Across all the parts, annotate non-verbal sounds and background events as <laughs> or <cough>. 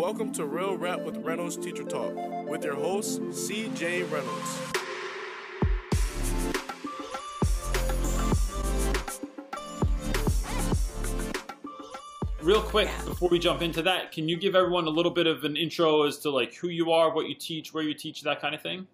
Welcome to Real Rap with Reynolds Teacher Talk with your host, CJ Reynolds. Real quick, before we jump into that, can you give everyone a little bit of an intro as to like who you are, what you teach, where you teach, that kind of thing?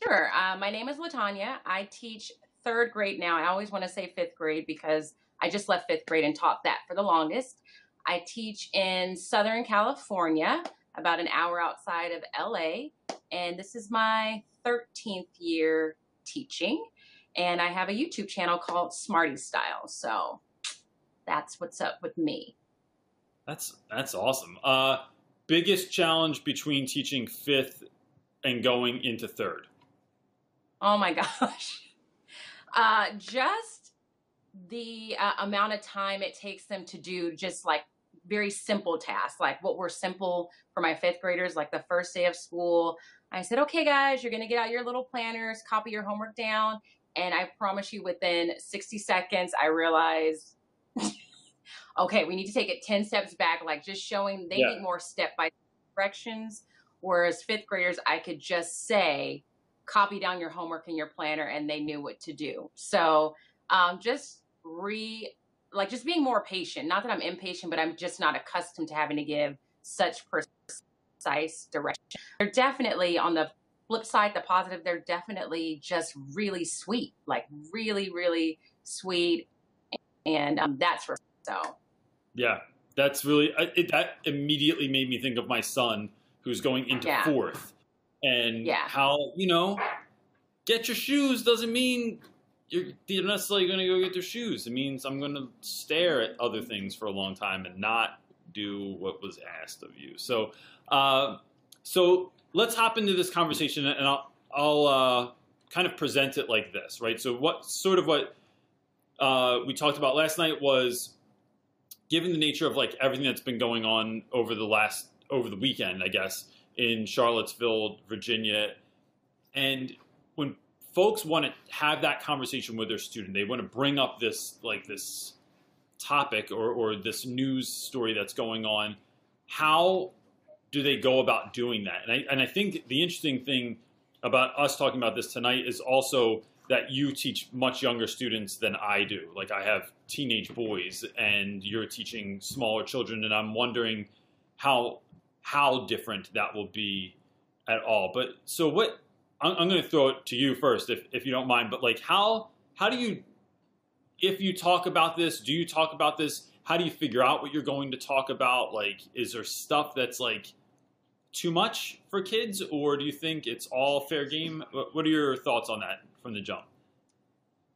Sure. Uh, my name is Latanya. I teach third grade now. I always want to say fifth grade because I just left fifth grade and taught that for the longest. I teach in Southern California, about an hour outside of LA, and this is my 13th year teaching. And I have a YouTube channel called Smartie Style. So that's what's up with me. That's that's awesome. Uh, biggest challenge between teaching fifth and going into third. Oh my <laughs> gosh. Uh, just the uh, amount of time it takes them to do just like very simple tasks, like what were simple for my fifth graders, like the first day of school. I said, okay, guys, you're going to get out your little planners, copy your homework down. And I promise you, within 60 seconds, I realized, <laughs> okay, we need to take it 10 steps back, like just showing they yeah. need more step by directions. Whereas fifth graders, I could just say, copy down your homework in your planner, and they knew what to do. So um, just re like just being more patient. Not that I'm impatient, but I'm just not accustomed to having to give such precise direction. They're definitely on the flip side, the positive, they're definitely just really sweet, like really, really sweet. And um, that's for so. Yeah, that's really, it, that immediately made me think of my son who's going into yeah. fourth and yeah. how, you know, get your shoes doesn't mean you're, you're necessarily going to go get their shoes. It means I'm going to stare at other things for a long time and not do what was asked of you. So, uh, so let's hop into this conversation, and I'll, I'll uh, kind of present it like this, right? So, what sort of what uh, we talked about last night was, given the nature of like everything that's been going on over the last over the weekend, I guess, in Charlottesville, Virginia, and when folks want to have that conversation with their student. They want to bring up this like this topic or, or this news story that's going on. How do they go about doing that? And I, and I think the interesting thing about us talking about this tonight is also that you teach much younger students than I do. Like I have teenage boys and you're teaching smaller children and I'm wondering how how different that will be at all. But so what I'm, I'm going to throw it to you first, if if you don't mind. But like, how how do you, if you talk about this, do you talk about this? How do you figure out what you're going to talk about? Like, is there stuff that's like too much for kids, or do you think it's all fair game? What are your thoughts on that from the jump?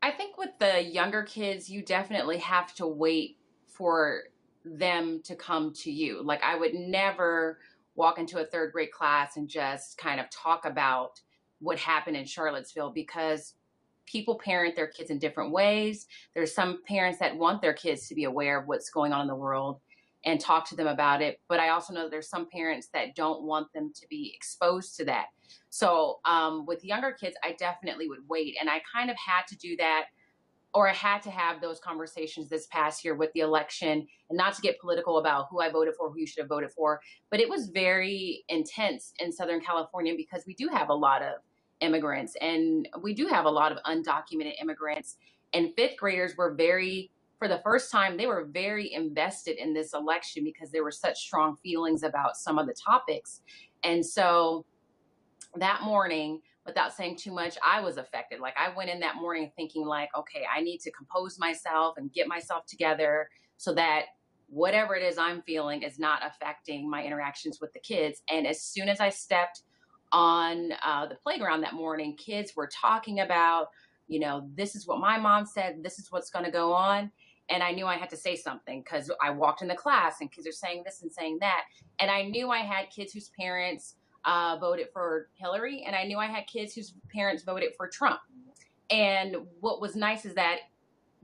I think with the younger kids, you definitely have to wait for them to come to you. Like, I would never walk into a third grade class and just kind of talk about what happened in Charlottesville because people parent their kids in different ways. There's some parents that want their kids to be aware of what's going on in the world and talk to them about it. But I also know there's some parents that don't want them to be exposed to that. So um, with younger kids, I definitely would wait. And I kind of had to do that or I had to have those conversations this past year with the election and not to get political about who I voted for, who you should have voted for. But it was very intense in Southern California because we do have a lot of immigrants and we do have a lot of undocumented immigrants. And fifth graders were very, for the first time, they were very invested in this election because there were such strong feelings about some of the topics. And so that morning, without saying too much, I was affected. Like I went in that morning thinking like, okay, I need to compose myself and get myself together so that whatever it is I'm feeling is not affecting my interactions with the kids. And as soon as I stepped on uh, the playground that morning, kids were talking about, you know, this is what my mom said, this is what's going to go on. And I knew I had to say something because I walked in the class and kids are saying this and saying that. And I knew I had kids whose parents uh, voted for Hillary, and I knew I had kids whose parents voted for Trump. And what was nice is that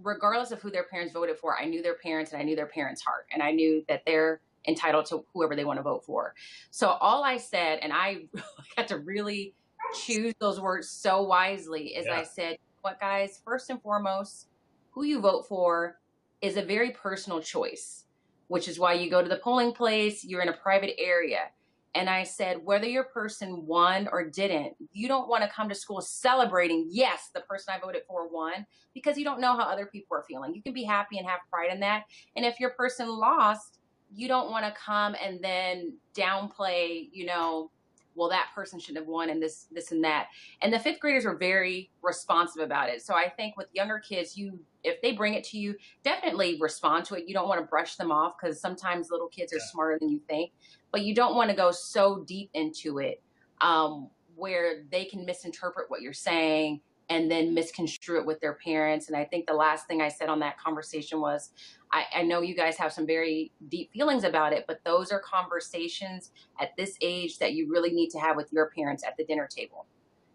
regardless of who their parents voted for, I knew their parents and I knew their parents' heart, and I knew that they're entitled to whoever they want to vote for. So all I said, and I <laughs> had to really choose those words so wisely, is yeah. I said, "What guys? First and foremost, who you vote for is a very personal choice." which is why you go to the polling place, you're in a private area. And I said, whether your person won or didn't, you don't want to come to school celebrating, yes, the person I voted for won, because you don't know how other people are feeling. You can be happy and have pride in that. And if your person lost, you don't want to come and then downplay, you know, well, that person should have won and this, this and that. And the fifth graders are very responsive about it. So I think with younger kids, you if they bring it to you, definitely respond to it. You don't want to brush them off because sometimes little kids are yeah. smarter than you think, but you don't want to go so deep into it um, where they can misinterpret what you're saying and then misconstrue it with their parents. And I think the last thing I said on that conversation was, I, I know you guys have some very deep feelings about it, but those are conversations at this age that you really need to have with your parents at the dinner table.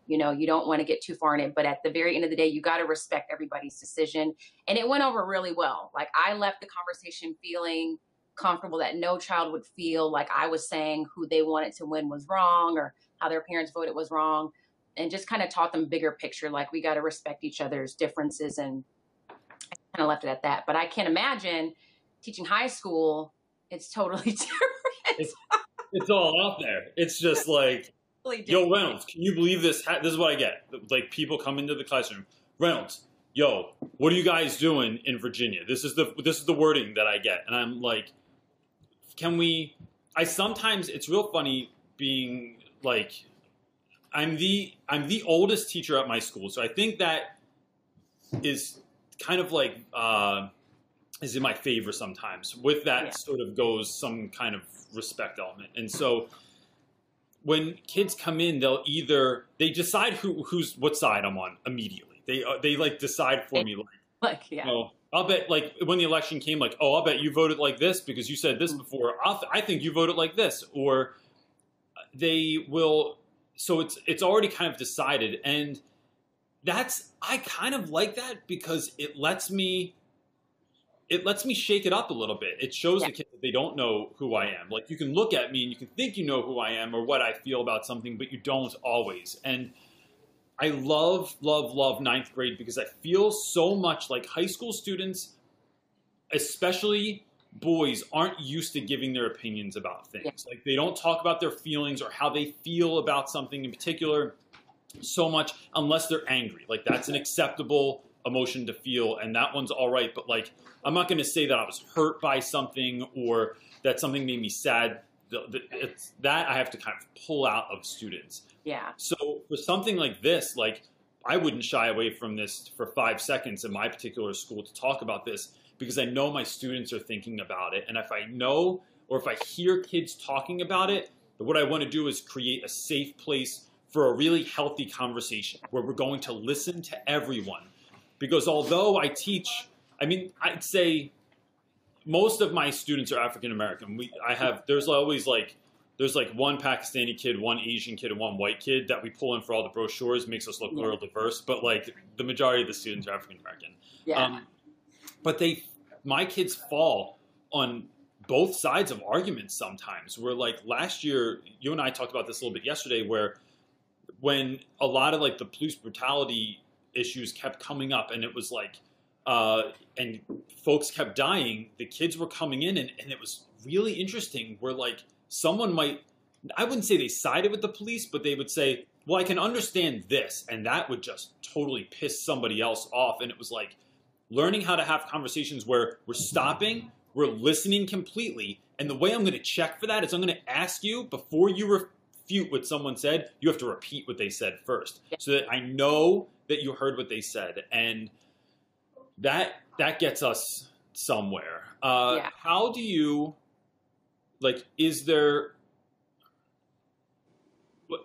You know, you don't want to get too far in it, but at the very end of the day, you got to respect everybody's decision. And it went over really well. Like I left the conversation feeling comfortable that no child would feel like I was saying who they wanted to win was wrong or how their parents voted was wrong. And just kind of taught them bigger picture, like we got to respect each other's differences and I kind of left it at that. But I can't imagine teaching high school. It's totally <laughs> different. It's, it's all out there. It's just like Yo, Reynolds, can you believe this? This is what I get. Like people come into the classroom. Reynolds, yo, what are you guys doing in Virginia? This is the this is the wording that I get, and I'm like, can we? I sometimes it's real funny being like, I'm the I'm the oldest teacher at my school, so I think that is kind of like uh, is in my favor sometimes. With that, yeah. sort of goes some kind of respect element, and so when kids come in, they'll either they decide who who's what side I'm on immediately. They uh, they like decide for me like <laughs> like yeah. You know, I'll bet like when the election came, like oh I'll bet you voted like this because you said this mm-hmm. before. Th- I think you voted like this, or they will. So it's it's already kind of decided, and that's I kind of like that because it lets me it lets me shake it up a little bit. It shows yeah. the kids that they don't know who I am. Like you can look at me and you can think you know who I am or what I feel about something, but you don't always. And I love, love, love ninth grade because I feel so much like high school students, especially boys, aren't used to giving their opinions about things. Yeah. Like they don't talk about their feelings or how they feel about something in particular so much unless they're angry. Like that's an acceptable emotion to feel, and that one's all right. But like, I'm not going to say that I was hurt by something or that something made me sad. It's that I have to kind of pull out of students. Yeah. So for something like this, like I wouldn't shy away from this for five seconds in my particular school to talk about this because I know my students are thinking about it, and if I know or if I hear kids talking about it, what I want to do is create a safe place for a really healthy conversation where we're going to listen to everyone because although I teach, I mean, I'd say most of my students are African American. We, I have, there's always like, there's like one Pakistani kid, one Asian kid, and one white kid that we pull in for all the brochures, makes us look yeah. real diverse. But like the majority of the students are African American. Yeah. Um, but they, my kids fall on both sides of arguments sometimes. Where like last year, you and I talked about this a little bit yesterday, where when a lot of like the police brutality issues kept coming up, and it was like, uh, and folks kept dying. The kids were coming in, and, and it was really interesting. Where like someone might, I wouldn't say they sided with the police, but they would say, "Well, I can understand this," and that would just totally piss somebody else off. And it was like learning how to have conversations where we're stopping, we're listening completely, and the way I'm going to check for that is I'm going to ask you before you refute what someone said, you have to repeat what they said first, so that I know that you heard what they said, and that that gets us somewhere. Uh, yeah. How do you like? Is there?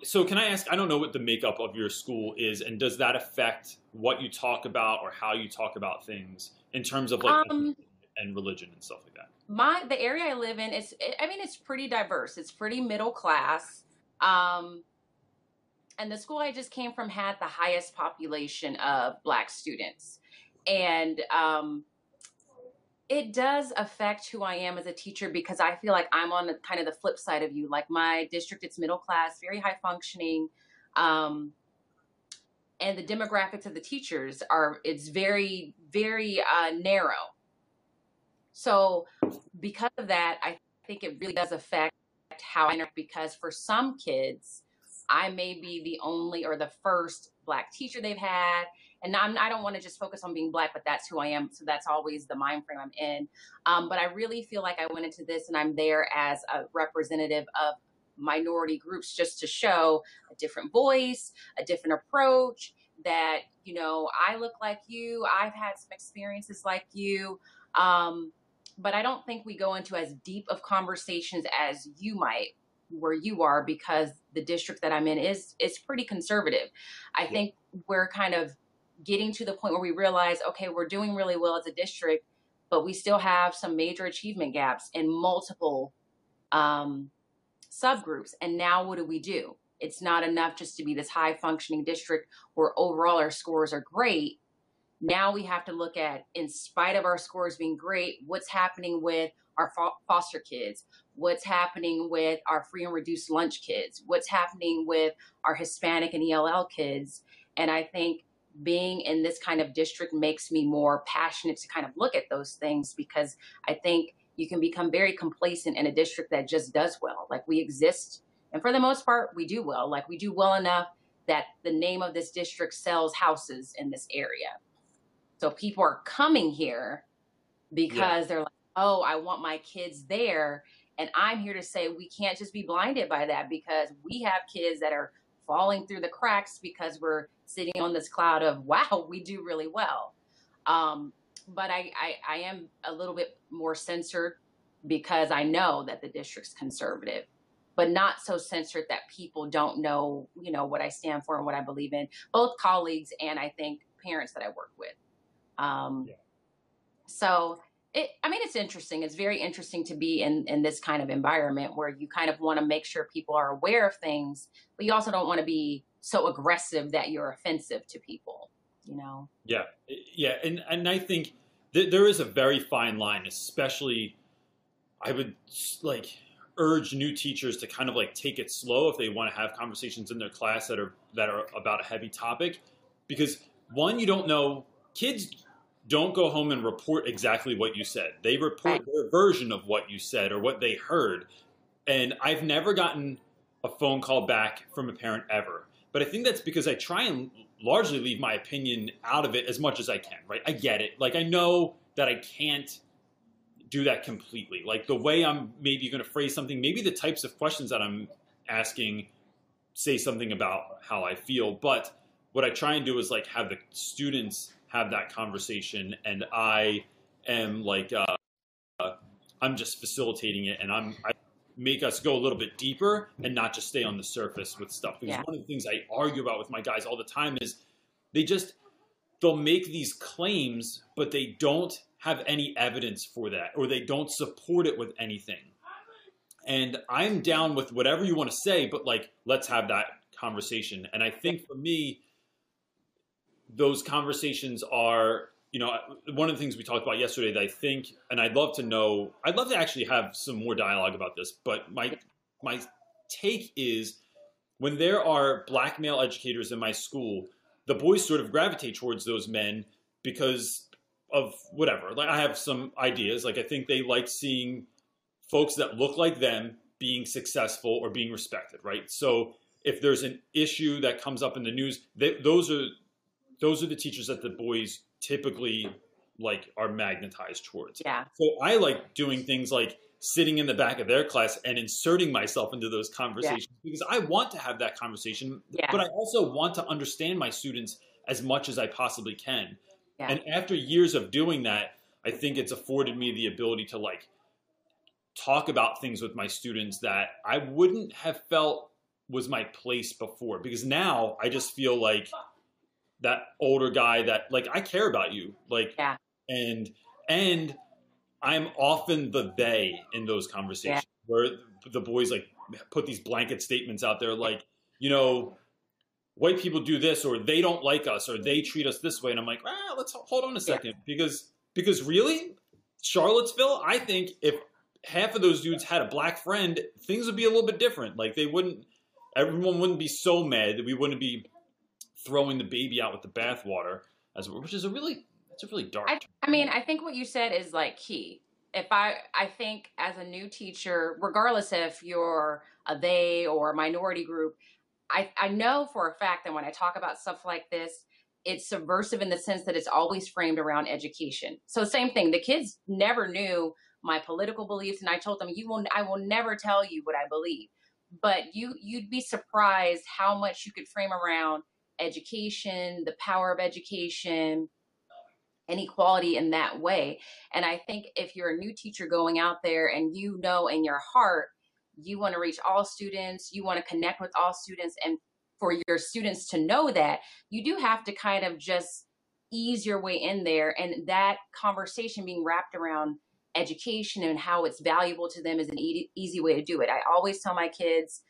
So can I ask? I don't know what the makeup of your school is, and does that affect what you talk about or how you talk about things in terms of like um, and religion and stuff like that? My the area I live in is, I mean, it's pretty diverse. It's pretty middle class. Um, and the school I just came from had the highest population of black students. And um, it does affect who I am as a teacher because I feel like I'm on the, kind of the flip side of you. Like my district, it's middle class, very high functioning. Um, and the demographics of the teachers are, it's very, very uh, narrow. So because of that, I think it really does affect how I know because for some kids, I may be the only or the first black teacher they've had. And I'm, I do not want to just focus on being black, but that's who I am. So that's always the mind frame I'm in. Um, but I really feel like I went into this and I'm there as a representative of minority groups just to show a different voice, a different approach that, you know, I look like you, I've had some experiences like you. Um, but I don't think we go into as deep of conversations as you might where you are because the district that I'm in is is pretty conservative. I yeah. think we're kind of getting to the point where we realize, okay, we're doing really well as a district, but we still have some major achievement gaps in multiple um, subgroups. And now what do we do? It's not enough just to be this high functioning district where overall our scores are great. Now we have to look at, in spite of our scores being great, what's happening with our fo- foster kids, what's happening with our free and reduced lunch kids, what's happening with our Hispanic and ELL kids. And I think being in this kind of district makes me more passionate to kind of look at those things because I think you can become very complacent in a district that just does well. Like we exist, and for the most part, we do well. Like we do well enough that the name of this district sells houses in this area. So people are coming here because yeah. they're like, oh, I want my kids there. And I'm here to say we can't just be blinded by that because we have kids that are falling through the cracks because we're sitting on this cloud of, <laughs> wow, we do really well. Um, but I, I, I am a little bit more censored because I know that the district's conservative, but not so censored that people don't know, you know, what I stand for and what I believe in, both colleagues and I think parents that I work with. Um, yeah. So it, I mean, it's interesting. It's very interesting to be in, in this kind of environment where you kind of want to make sure people are aware of things, but you also don't want to be so aggressive that you're offensive to people, you know? Yeah. Yeah. And, and I think th- there is a very fine line, especially I would like urge new teachers to kind of like take it slow if they want to have conversations in their class that are, that are about a heavy topic, because one, you don't know kids don't go home and report exactly what you said. They report their version of what you said or what they heard. And I've never gotten a phone call back from a parent ever. But I think that's because I try and largely leave my opinion out of it as much as I can, right? I get it. Like I know that I can't do that completely. Like the way I'm maybe going to phrase something, maybe the types of questions that I'm asking say something about how I feel. But what I try and do is like have the students have that conversation, and I am like uh, I'm just facilitating it, and I'm I make us go a little bit deeper and not just stay on the surface with stuff. Because yeah. one of the things I argue about with my guys all the time is they just they'll make these claims, but they don't have any evidence for that, or they don't support it with anything. And I'm down with whatever you want to say, but like, let's have that conversation. And I think for me, those conversations are you know one of the things we talked about yesterday that i think and i'd love to know i'd love to actually have some more dialogue about this but my my take is when there are black male educators in my school the boys sort of gravitate towards those men because of whatever. Like i have some ideas. Like i think they like seeing folks that look like them being successful or being respected right? So if there's an issue that comes up in the news they, those are those are the teachers that the boys typically like are magnetized towards. Yeah. So I like doing things like sitting in the back of their class and inserting myself into those conversations yeah. because I want to have that conversation, yeah. but I also want to understand my students as much as I possibly can. Yeah. And after years of doing that, I think it's afforded me the ability to like talk about things with my students that I wouldn't have felt was my place before because now I just feel like that older guy that like I care about you, like, yeah. and and I'm often the they in those conversations yeah. where the boys like put these blanket statements out there, like, <laughs> you know, white people do this or they don't like us or they treat us this way, and I'm like, ah, let's hold on a second yeah. because because really, Charlottesville, I think if half of those dudes had a black friend, things would be a little bit different. Like they wouldn't, everyone wouldn't be so mad that we wouldn't be throwing the baby out with the bathwater, as which is a really it's a really dark. I, I, mean, I think what you said is like key. if I I think as a new teacher, regardless if you're a they or a minority group, I, I know for a fact that when I talk about stuff like this, it's subversive in the sense that it's always framed around education. So same thing, the kids never knew my political beliefs and I told them you will I will never tell you what I believe. But you you'd be surprised how much you could frame around education, the power of education, inequality in that way. And I think if you're a new teacher going out there and you know in your heart you want to reach all students, you want to connect with all students and for your students to know that, you do have to kind of just ease your way in there and that conversation being wrapped around education and how it's valuable to them is an e- easy way to do it. I always tell my kids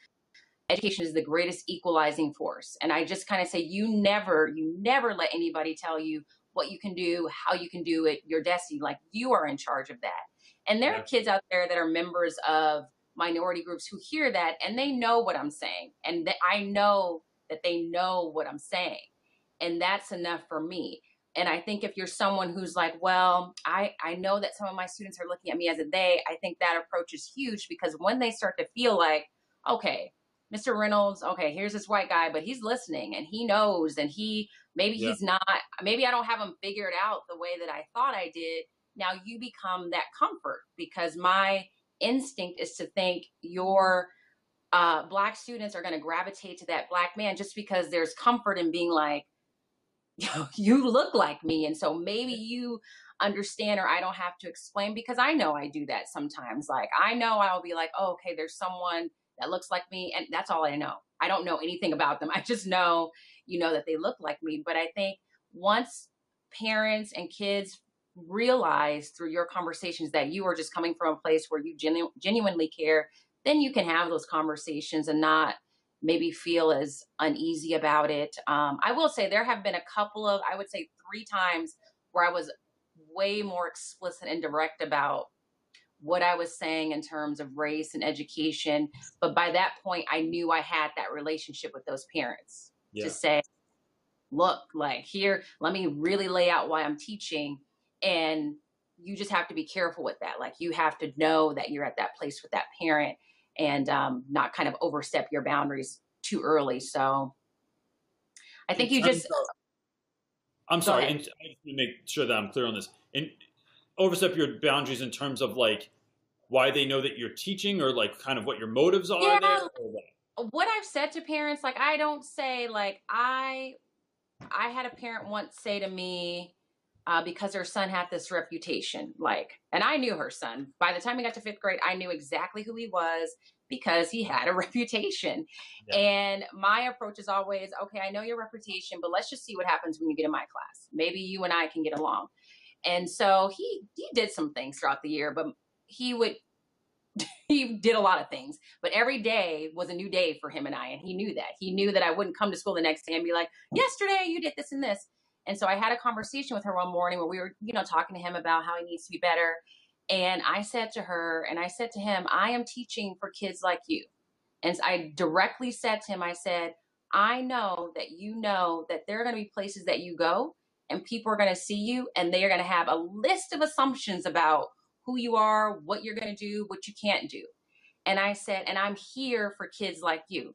education is the greatest equalizing force. And I just kind of say, you never, you never let anybody tell you what you can do, how you can do it, your destiny. Like you are in charge of that. And there yeah. are kids out there that are members of minority groups who hear that and they know what I'm saying. And that I know that they know what I'm saying. And that's enough for me. And I think if you're someone who's like, well, I, I know that some of my students are looking at me as a they, I think that approach is huge because when they start to feel like, okay, Mr. Reynolds, okay, here's this white guy, but he's listening and he knows and he maybe yeah. he's not maybe I don't have him figured out the way that I thought I did. Now you become that comfort because my instinct is to think your uh, black students are going to gravitate to that black man just because there's comfort in being like, <laughs> you look like me. And so maybe you understand or I don't have to explain because I know I do that sometimes. Like I know I'll be like, oh, okay, there's someone that looks like me. And that's all I know. I don't know anything about them. <laughs> I just know, you know, that they look like me. But I think once parents and kids realize through your conversations that you are just coming from a place where you genu- genuinely care, then you can have those conversations and not maybe feel as uneasy about it. Um, I will say there have been a couple of, I would say three times where I was way more explicit and direct about what I was saying in terms of race and education. But by that point, I knew I had that relationship with those parents yeah. to say, look, like here, let me really lay out why I'm teaching. And you just have to be careful with that. Like you have to know that you're at that place with that parent and um, not kind of overstep your boundaries too early. So I think you just. I'm sorry. And I just want to make sure that I'm clear on this. And overstep your boundaries in terms of like why they know that you're teaching or like kind of what your motives are yeah, there. What I've said to parents, like I don't say like I. I had a parent once say to me, uh, because her son had this reputation. Like, and I knew her son. By the time he got to fifth grade, I knew exactly who he was because he had a <laughs> reputation. Yeah. And my approach is always, okay, I know your reputation, but let's just see what happens when you get in my class. Maybe you and I can get along. And so he he did some things throughout the year, but he would <laughs> he did a lot of things, but every day was a new day for him and I, and he knew that. He knew that I wouldn't come to school the next day and be like, "Yesterday you did this and this." And so I had a conversation with her one morning where we were, you know, talking to him about how he needs to be better. And I said to her, and I said to him, I am teaching for kids like you. And I directly said to him, I said, I know that you know that there are going to be places that you go and people are going to see you and they are going to have a list of assumptions about who you are, what you're going to do, what you can't do. And I said, and I'm here for kids like you.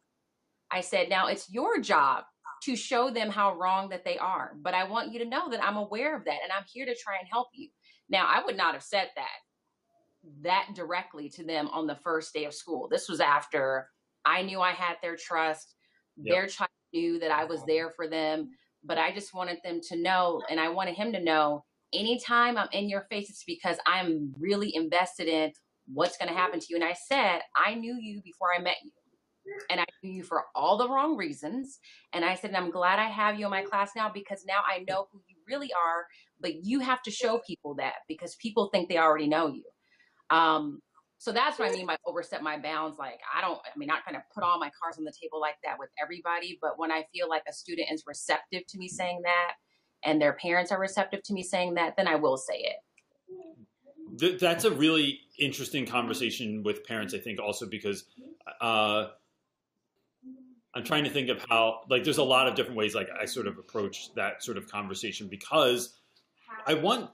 I said, now it's your job to show them how wrong that they are. But I want you to know that I'm aware of that and I'm here to try and help you. Now, I would not have said that that directly to them on the first day of school. This was after I knew I had their trust. Yep. Their child knew that I was there for them, but I just wanted them to know and I wanted him to know anytime I'm in your face it's because I'm really invested in what's going to happen to you. And I said, I knew you before I met you and I knew you for all the wrong reasons. And I said, and I'm glad I have you in my class now because now I know who you really are, but you have to show people that because people think they already know you. Um, so that's what I mean by overstep my bounds. Like I don't, I mean, not going to put all my cards on the table like that with everybody, but when I feel like a student is receptive to me saying that and their parents are receptive to me saying that, then I will say it. That's a really interesting conversation with parents, I think, also because uh, I'm trying to think of how like there's a lot of different ways like I sort of approach that sort of conversation because I want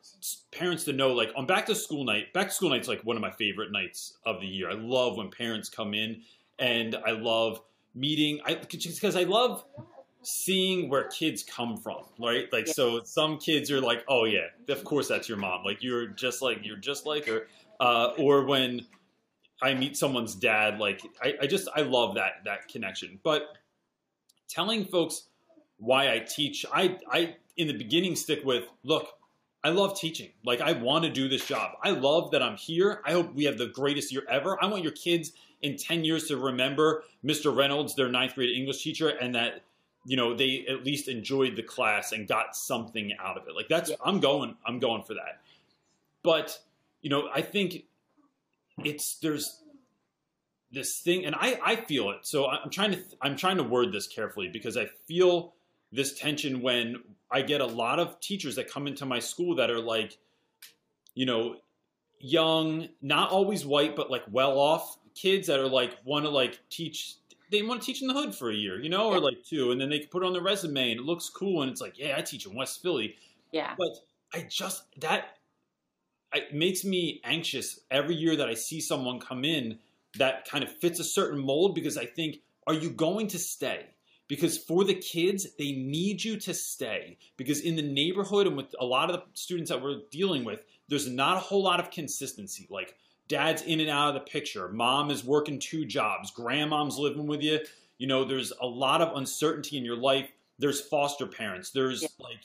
parents to know, like on back to school night, back to school night's like one of my favorite nights of the year. I love when parents come in, and I love meeting. I because I love seeing where kids come from, right? Like, yeah. so some kids are like, "Oh yeah, of course that's your mom. Like you're just like you're just like her." Uh, or when I meet someone's dad, like I, I just I love that that connection. But telling folks why I teach, I I in the beginning stick with, look, I love teaching. Like I want to do this job. I love that I'm here. I hope we have the greatest year ever. I want your kids in 10 years to remember Mr. Reynolds, their ninth grade English teacher, and that you know they at least enjoyed the class and got something out of it. Like that's yeah. I'm going I'm going for that. But you know I think it's there's this thing, and I I feel it. So I'm trying to I'm trying to word this carefully because I feel this tension when I get a lot of teachers that come into my school that are like, you know, young, not always white, but like well off kids that are like want to like teach they want to teach in the hood for a year, you know, or like two, and then they can put it on their resume and it looks cool, and it's like, yeah, I teach in West Philly. Yeah. But I just that it makes me anxious every year that I see someone come in that kind of fits a certain mold because I think, are you going to stay? Because for the kids, they need you to stay. Because in the neighborhood and with a lot of the students that we're dealing with, there's not a whole lot of consistency. Like dad's in and out of the picture. Mom is working two jobs. Grandmom's living with you. You know, there's a lot of uncertainty in your life. There's foster parents. There's yeah. like,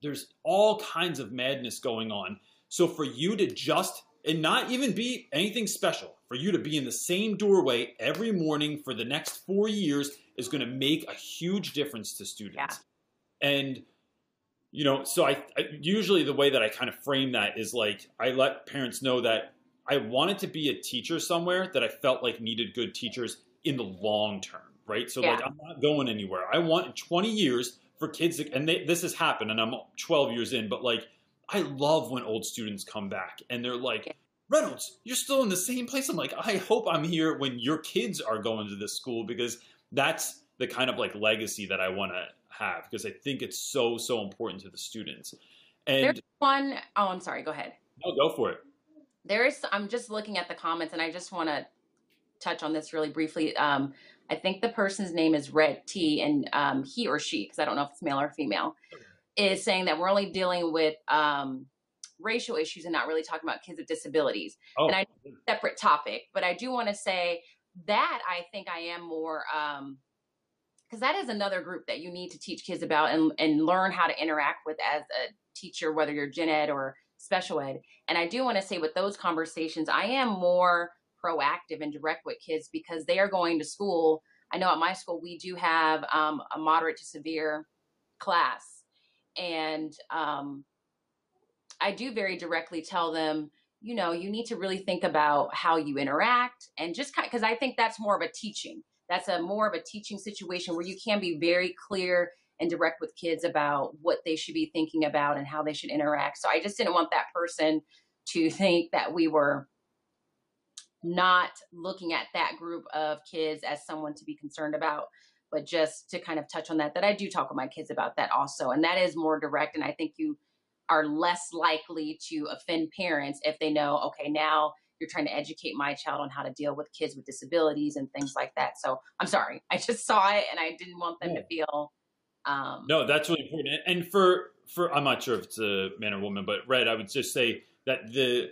there's all kinds of madness going on. So for you to just, and not even be anything special, for you to be in the same doorway every morning for the next four years is going to make a huge difference to students. Yeah. And, you know, so I, I usually the way that I kind of frame that is like I let parents know that I wanted to be a teacher somewhere that I felt like needed good teachers in the long term, right? So yeah. like I'm not going anywhere. I want 20 years for kids, to, and they, this has happened, and I'm 12 years in, but like I love when old students come back and they're like, Reynolds, you're still in the same place. I'm like, I hope I'm here when your kids are going to this school because that's the kind of like legacy that I want to have because I think it's so so important to the students. And there's one oh I'm sorry, go ahead. No, go for it there is i'm just looking at the comments and i just want to touch on this really briefly um, i think the person's name is red t and um, he or she because i don't know if it's male or female is saying that we're only dealing with um, racial issues and not really talking about kids with disabilities oh. and i separate topic but i do want to say that i think i am more um because that is another group that you need to teach kids about and, and learn how to interact with as a teacher whether you're gen ed or special ed. And I do want to say with those conversations, I am more proactive and direct with kids because they are going to school. I know at my school, we do have um, a moderate to severe class. And um, I do very directly tell them, you know, you need to really think about how you interact and just kind because I think that's more of a teaching. That's a more of a teaching situation where you can be very clear and direct with kids about what they should be thinking about and how they should interact. So I just didn't want that person to <laughs> think that we were not looking at that group of kids as someone to be concerned about but just to kind of touch on that that i do talk with my kids about that also and that is more direct and i think you are less likely to offend parents if they know okay now you're trying to educate my child on how to deal with kids with disabilities and things like that so i'm sorry <laughs> i just saw it and i didn't want them yeah. to feel um, no, that's really important. And for for I'm not sure if it's a man or woman, but Red, I would just say that the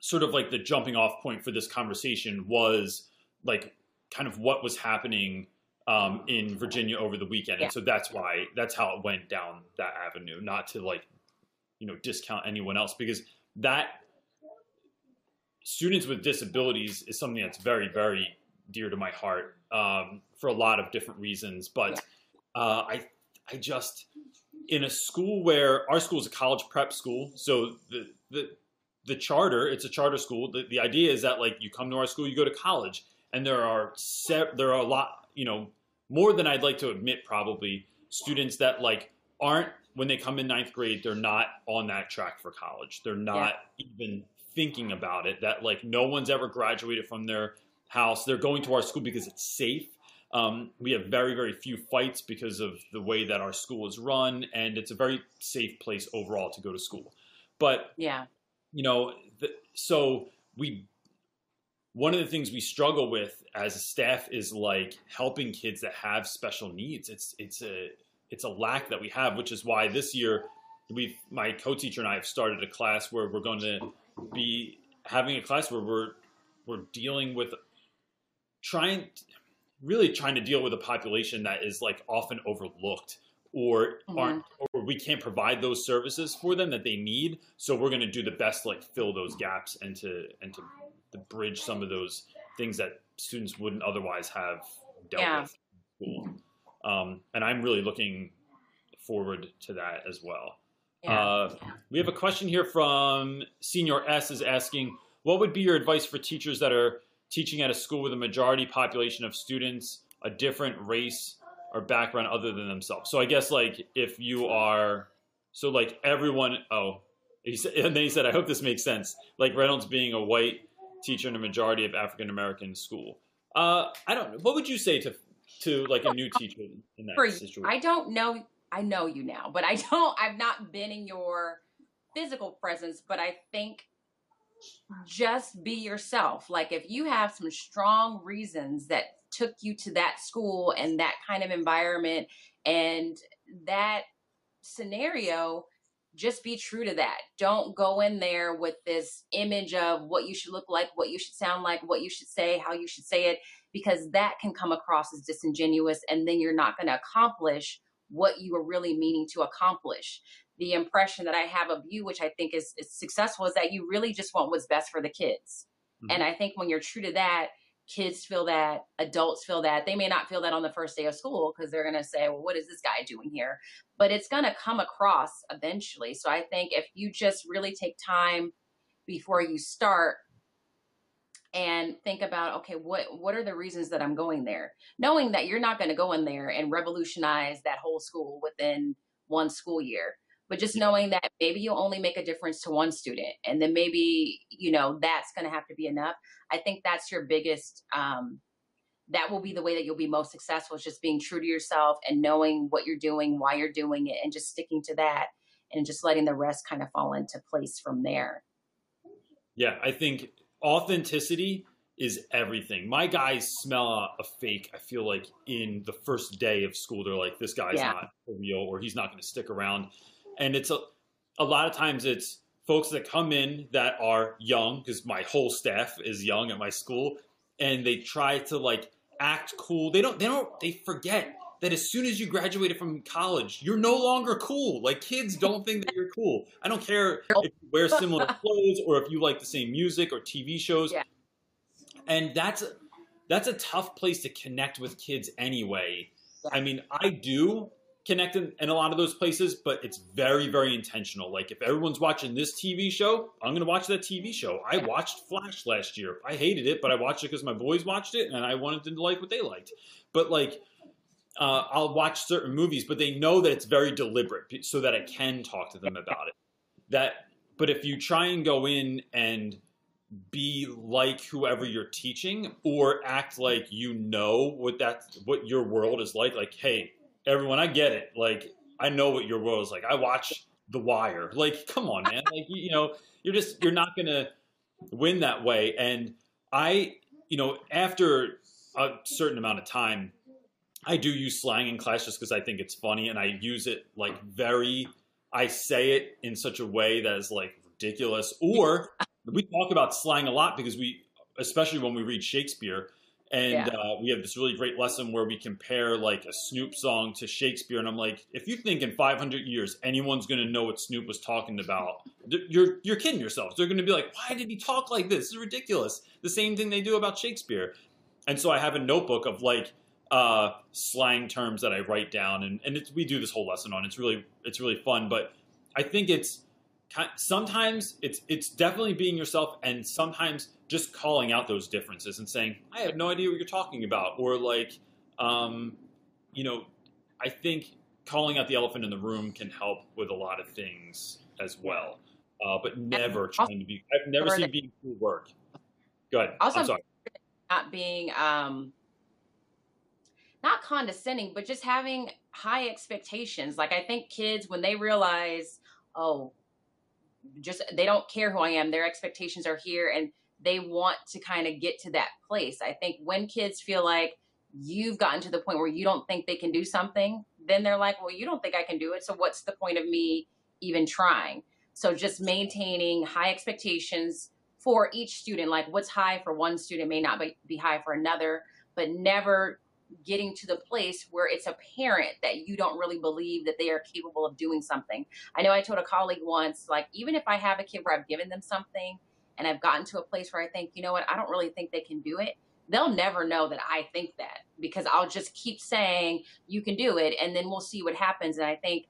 sort of like the jumping off point for this conversation was like kind of what was happening um, in Virginia over the weekend, yeah. and so that's why that's how it went down that avenue. Not to like you know discount anyone else because that students with disabilities is something that's very very dear to my heart um, for a lot of different reasons, but. Uh, I I just in a school where our school is a college prep school, so the the the charter it's a charter school. The, the idea is that like you come to our school, you go to college, and there are se- there are a lot you know more than I'd like to admit probably students that like aren't when they come in ninth grade they're not on that track for college. They're not yeah. even thinking about it. That like no one's ever graduated from their house. They're going to our school because it's safe Um, we have very, very few fights because of the way that our school is run, and it's a very safe place overall to go to school. But yeah, you know, the, so we one of the things we struggle with as a staff is like helping kids that have special needs. It's it's a it's a lack that we have, which is why this year we've my co-teacher and I have started a class where we're going to be having a class where we're we're dealing with trying really trying to deal with a population that is like often overlooked or mm-hmm. aren't or we can't provide those services for them that they need so we're going to do the best to like fill those gaps and to and to, to bridge some of those things that students wouldn't otherwise have dealt yeah. with um, and i'm really looking forward to that as well yeah. Uh, we have a question here from senior s is asking what would be your advice for teachers that are teaching at a school with a majority population of students a different race or background other than themselves. So I guess like if you are, so like everyone, oh, he said, <laughs> and then he said, I hope this makes sense. Like Reynolds being a white teacher in a majority of African American school. Uh, I don't know. What would you say to to like a <laughs> new teacher in that For, situation? I don't know. I know you now, but I <laughs> don't. I've not been in your physical presence, but I think just be yourself. Like if you have some strong reasons that took you to that school and that kind of environment and that scenario, just be true to that. Don't go in there with this image of what you should look like, what you should sound like, what you should say, how you should say it, because that can come across as disingenuous and then you're not going to accomplish what you were really meaning to accomplish the impression that I have of you, which I think is, is successful, is that you really just want what's best for the kids. Mm-hmm. And I think when you're true to that, kids feel that, adults feel that. They may not feel that on the first day of school because they're going to say, well, what is this guy doing here? But it's going to come across eventually. So I think if you just really take time before you start and think about okay what what are the reasons that I'm going there? Knowing that you're not going to go in there and revolutionize that whole school within one school year but just knowing that maybe you'll only make a difference to one student and then maybe you know that's going to have to be enough i think that's your biggest um, that will be the way that you'll be most successful is just being true to yourself and knowing what you're doing why you're doing it and just sticking to that and just letting the rest kind of fall into place from there. Yeah i think authenticity is everything. My guys smell a fake. I feel like in the first day of school, they're like, "This guy's yeah. not real," or "He's not going to stick around." and it's a, a lot of times it's folks that come in that are young because my whole staff is young at my school and they try to like act cool they don't they don't they forget that as soon as you graduated from college you're no longer cool like kids don't think that you're cool i don't care if you wear <laughs> similar clothes or if you like the same music or tv shows yeah. and that's that's a tough place to connect with kids anyway i mean i do connect in, in, a lot of those places, but it's very, very intentional. Like if everyone's watching this TV show, I'm going to watch that TV show. I watched Flash last year. I hated it, but I watched it because my boys watched it and I wanted them to like what they liked. But like, uh, I'll watch certain movies, but they know that it's very deliberate so that I can talk to them about it. That, but if you try and go in and be like whoever you're teaching or act like you know what that what your world is like like hey everyone, I get it. Like, I know what your world is like. I watch The Wire. Like, come on, man. Like, you, you know, you're just you're not gonna win that way. And I, you know, after a certain amount of time, I do use slang in class just because I think it's funny, and I use it like very. I say it in such a way that is like ridiculous. Or <laughs> we talk about slang a lot because we, especially when we read Shakespeare, and yeah. uh, we have this really great lesson where we compare like a Snoop song to Shakespeare, and I'm like, if you think in 500 years anyone's going to know what Snoop was talking about, you're you're kidding yourselves. They're going to be like, why did he talk like this? This is ridiculous. The same thing they do about Shakespeare. And so I have a notebook of like uh, slang terms that I write down, and and we do this whole lesson on. It's really it's really fun, but I think it's sometimes it's it's definitely being yourself and sometimes just calling out those differences and saying i have no idea what you're talking about or like um, you know i think calling out the elephant in the room can help with a lot of things as well uh, but never trying to be i've never seen being cool work. Go ahead. Also not being um, not condescending, but just having high expectations. Like I think kids when they realize, oh, just they don't care who I am, their expectations are here and they want to kind of get to that place. I think when kids feel like you've gotten to the point where you don't think they can do something, then they're like, well, you don't think I can do it. So what's the point of me even trying? So just maintaining high expectations for each student, like what's high for one student may not be high for another, but never getting to the place where it's apparent that you don't really believe that they are capable of doing something. I know I told a colleague once, like, even if I have a kid where I've given them something and I've gotten to a place where I think, you know what, I don't really think they can do it, they'll never know that I think that because I'll just keep saying, you can do it, and then we'll see what happens. And I think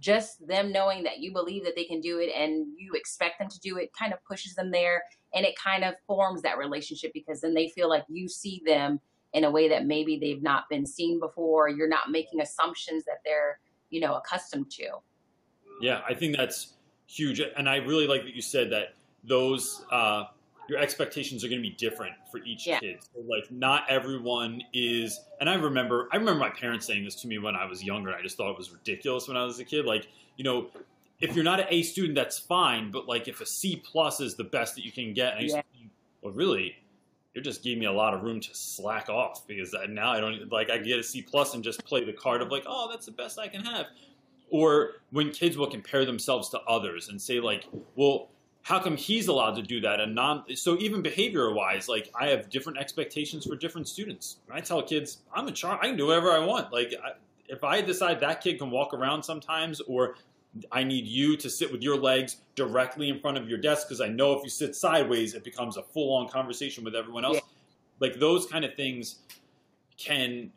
just them knowing that you believe that they can do it and you expect them to do it kind of pushes them there and it kind of forms that relationship because then they feel like you see them in a way that maybe they've not been seen before you're not making assumptions that they're you know accustomed to yeah i think that's huge and i really like that you said that those uh, your expectations are going to be different for each yeah. kid. So like not everyone is and I remember I remember my parents saying this to me when I was younger. I just thought it was ridiculous when I was a kid. Like, you know, if you're not an A student, that's fine, but like if a C plus is the best that you can get, and I used yeah. to think, well really, it just gave me a lot of room to slack off because now I don't like I get a C plus and just play the card of like, oh, that's the best I can have. Or when kids will compare themselves to others and say like, well, how come he's allowed to do that and non so even behavior wise like i have different expectations for different students i tell kids i'm a charm i can do whatever i want like I, if i decide that kid can walk around sometimes or i need you to sit with your legs directly in front of your desk because i know if you sit sideways it becomes a full-on conversation with everyone else yeah. like those kind of things can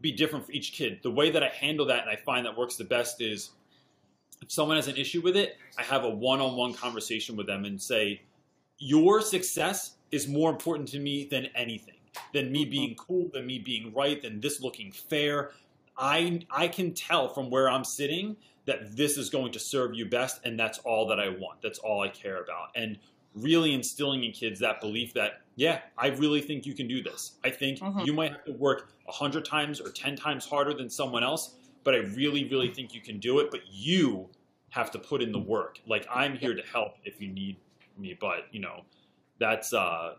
be different for each kid the way that i handle that and i find that works the best is if someone has an issue with it, I have a one-on-one conversation with them and say, your success is more important to me than anything, than me being mm-hmm. cool, than me being right, than this looking fair. I I can tell from where I'm sitting that this is going to serve you best, and that's all that I want. That's all I care about. And really instilling in kids that belief that yeah, I really think you can do this. I think mm-hmm. you might have to work a hundred times or ten times harder than someone else, but I really, really think you can do it. But you have to put in the work. Like I'm here to help if you need me, but you know, that's uh,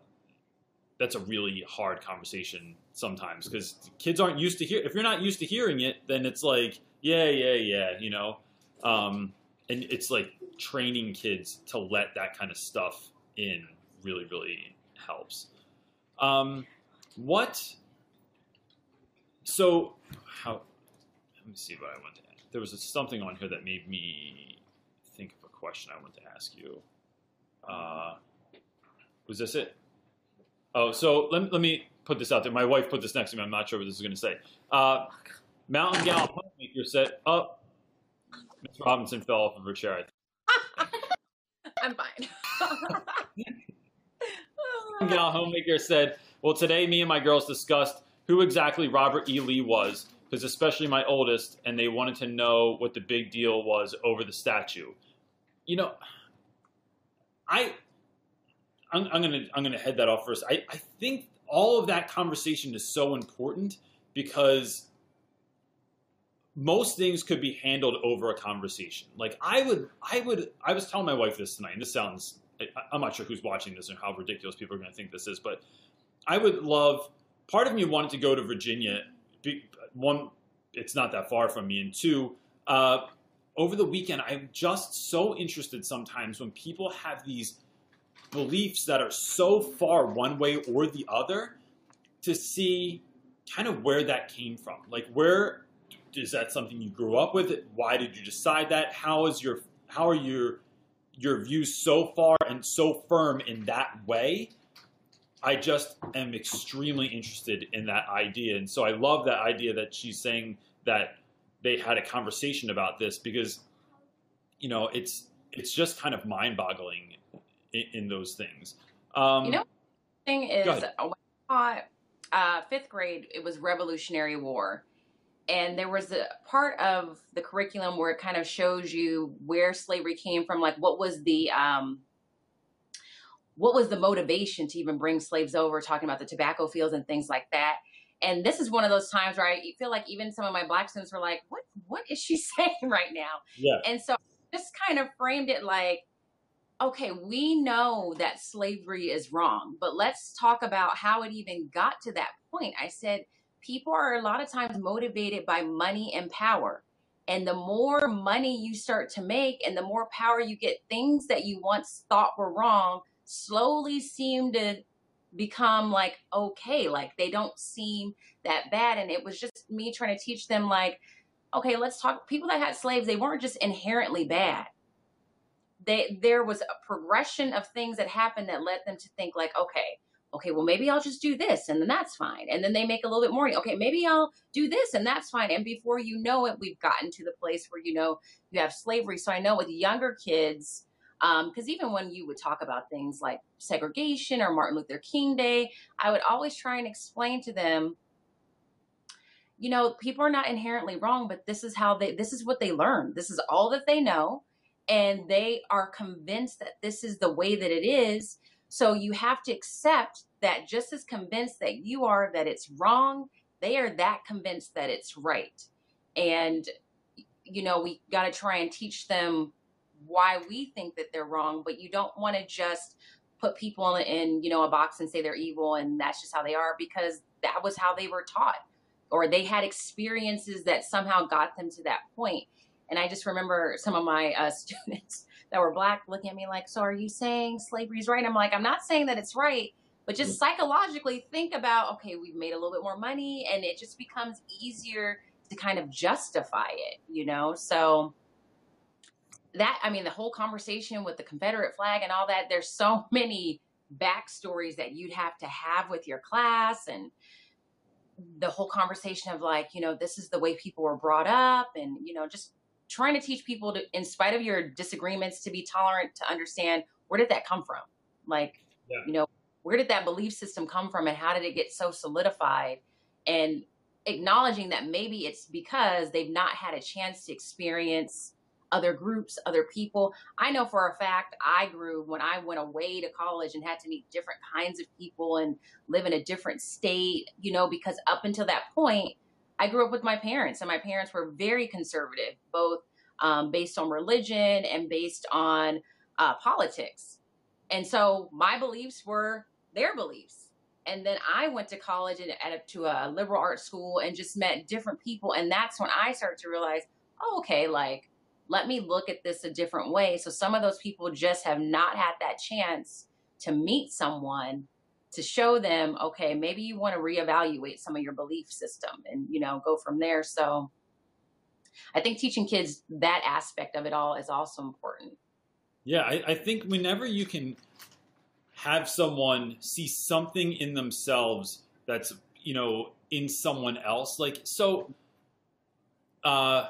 that's a really hard conversation sometimes because kids aren't used to hear. If you're not used to hearing it, then it's like, yeah, yeah, yeah, you know, um, and it's like training kids to let that kind of stuff in really, really helps. Um, what? So how? Let me see what I want to add. There was something on here that made me think of a question I want to ask you. Uh, was this it? Oh, so let, let me put this out there. My wife put this next to me. I'm not sure what this is going to say. Uh, Mountain Gal Homemaker said, "Oh, Miss Robinson fell off of her chair." <laughs> I'm fine. Mountain Gal Homemaker said, "Well, today me and my girls discussed who exactly Robert E. Lee was because especially my oldest, and they wanted to know what the big deal was over the statue. You know, I, I'm, I'm gonna I'm gonna head that off first. I, I think all of that conversation is so important because most things could be handled over a conversation. Like I would, I would, I was telling my wife this tonight, and this sounds, I, I'm not sure who's watching this and how ridiculous people are going to think this is, but I would love. Part of me wanted to go to Virginia one, it's not that far from me, and two, uh, over the weekend, I'm just so interested sometimes when people have these beliefs that are so far one way or the other to see kind of where that came from. Like, where is that something you grew up with? Why did you decide that? How is your how are your your views so far and so firm in that way I just am extremely interested in that idea. And so I love that idea that she's saying that they had a conversation about this because, you know, it's it's just kind of mind boggling in, in, those things. Um, you know, thing is, I taught uh, fifth grade, it was Revolutionary War. And there was a part of the curriculum where it kind of shows you where slavery came from, like what was the um, what was the motivation to even bring slaves over, talking about the tobacco fields and things like that. And this is one of those times where I feel like even some of my black students were like, "What? What is she <laughs> saying right now?" Yeah. And so just kind of framed it like, okay, we know that slavery is wrong, but let's talk about how it even got to that point. I said, people are a lot of times motivated by money and power. And the more money you start to make and the more power you get, things that you once thought were wrong slowly seem to become like okay. Like they don't seem that bad. And it was just me trying to teach them, like, okay, let's talk. People that had slaves, they weren't just inherently bad. They, there was a progression of things that happened that led them to think, like, okay, okay, well, maybe I'll just do this and then that's fine. And then they make a little bit more. Okay, maybe I'll do this and that's fine. And before you know it, we've gotten to the place where, you know, you have slavery. So I know with younger kids, because um, even when you would talk about things like segregation or Martin Luther King Day, I would always try and explain to them, you know, people are not inherently wrong, but this is how they, this is what they learn. This is all that they know. And they are convinced that this is the way that it is so you have to accept that just as convinced that you are that it's wrong, they are that convinced that it's right. And, you know, we got to try and teach them why we think that they're wrong, but you don't want to just put people in, you know, a box and say they're evil and that's just how they are because that was how they were taught or they had experiences that somehow got them to that point. And I just remember some of my uh, <laughs> students that were black looking at me like, so are you saying slavery is right? I'm like, I'm not saying that it's right, but just psychologically think about, okay, we've made a little bit more money and it just becomes easier to kind of justify it, you know? So that, I mean, the whole conversation with the Confederate flag and all that, there's so <laughs> many backstories that you'd have to have with your class and the whole conversation of like, you know, this is the way people were brought up and, you know, just trying to teach people to, in spite of your disagreements, to be tolerant, to understand where did that come from? Like, yeah. you know, where did that belief system come from and how did it get so solidified? And acknowledging that maybe it's because they've not had a chance to experience other groups, other people. I know for a fact I grew when I went away to college and had to meet different kinds of people and live in a different state, you know, because up until that point, I grew up with my parents, and my parents were very conservative, both um, based on religion and based on uh, politics. And so my beliefs were their beliefs. And then I went to college and at, to a liberal arts school and just met different people. And that's when I started to realize, oh, okay, like, let me look at this a different way. So some of those people just have not had that chance to meet someone to show them, okay, maybe you want to reevaluate some of your belief system and, you know, go from there. So I think teaching kids that aspect of it all is also important. Yeah, I, I think whenever you can have someone see something in themselves that's, you know, in someone else, like, so, uh,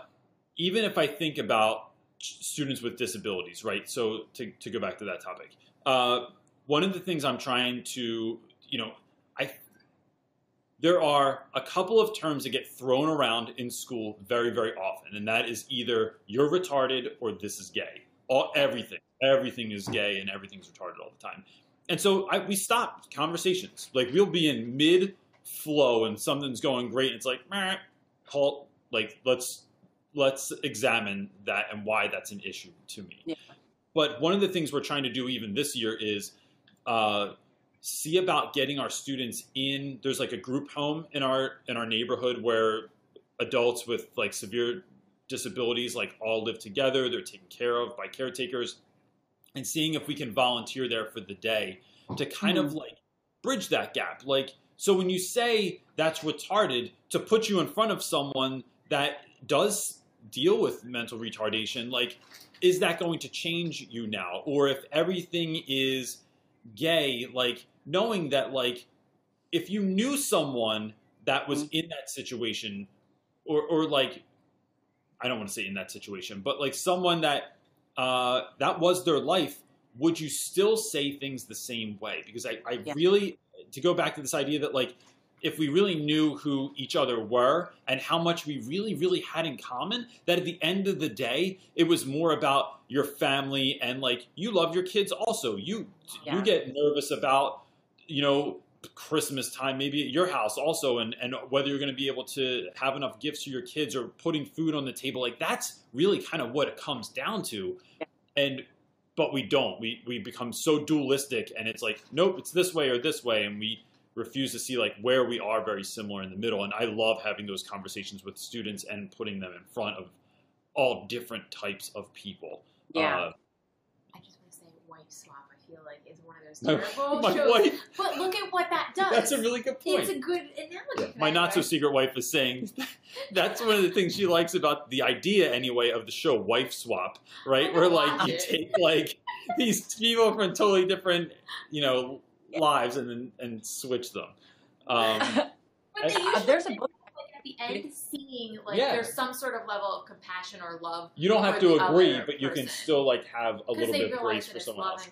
even if I think about students with disabilities, right? So to, to go back to that topic, uh, one of the things I'm trying to, you know, I there are a couple of terms that get thrown around in school very, very often, and that is either you're retarded or this is gay. All everything, everything is gay and everything's retarded all the time. And so I, we stop conversations. Like we'll be in mid flow and something's going great. And it's like, halt. Like let's let's examine that and why that's an issue to me. Yeah. But one of the things we're trying to do even this year is uh, see about getting our students in. There's like a group home in our in our neighborhood where adults with like severe disabilities like all live together. They're taken care of by caretakers, and seeing if we can volunteer there for the day to kind mm. of hmm. like bridge that gap. Like so, when you say that's retarded, to put you in front of someone that does deal with mental retardation, like is that going to change you now? Or if everything is gay, like knowing that like if you knew someone that was mm-hmm. in that situation, or or like I don't want to say in that situation, but like someone that uh, that was their life, would you still say things the same way? Because I, I yeah. really to go back to this idea that like if we really knew who each other were and how much we really, really had in common, that at the end of the day, it was more about your family and like you love your kids also. You yeah. you get nervous about, you know, Christmas time, maybe at your house also, and, and whether you're going to be able to have enough gifts for your kids or putting food on the table. Like that's really kind of what it comes down to. And but we don't. We we become so dualistic, and it's like, nope, it's this way or this way, and we refuse to see like where we are very similar in the middle. And I love having those conversations with students and putting them in front of all different types of people. Yeah. Uh, I just want to say wife swap. I feel like is one of those <laughs> terrible <laughs> my shows. Wife, but look at what that does. <laughs> That's a really good point. It's a good analogy. Yeah. My not so secret wife is saying that's one of the things she likes about the idea anyway of the show wife swap, right? Where like you take like these people from totally different, you know, lives and then and switch them. Um, <laughs> but they usually, there's a book at the end seeing like yeah. there's some sort of level of compassion or love. You don't have to agree, but you can still like have a little bit of grace for someone else.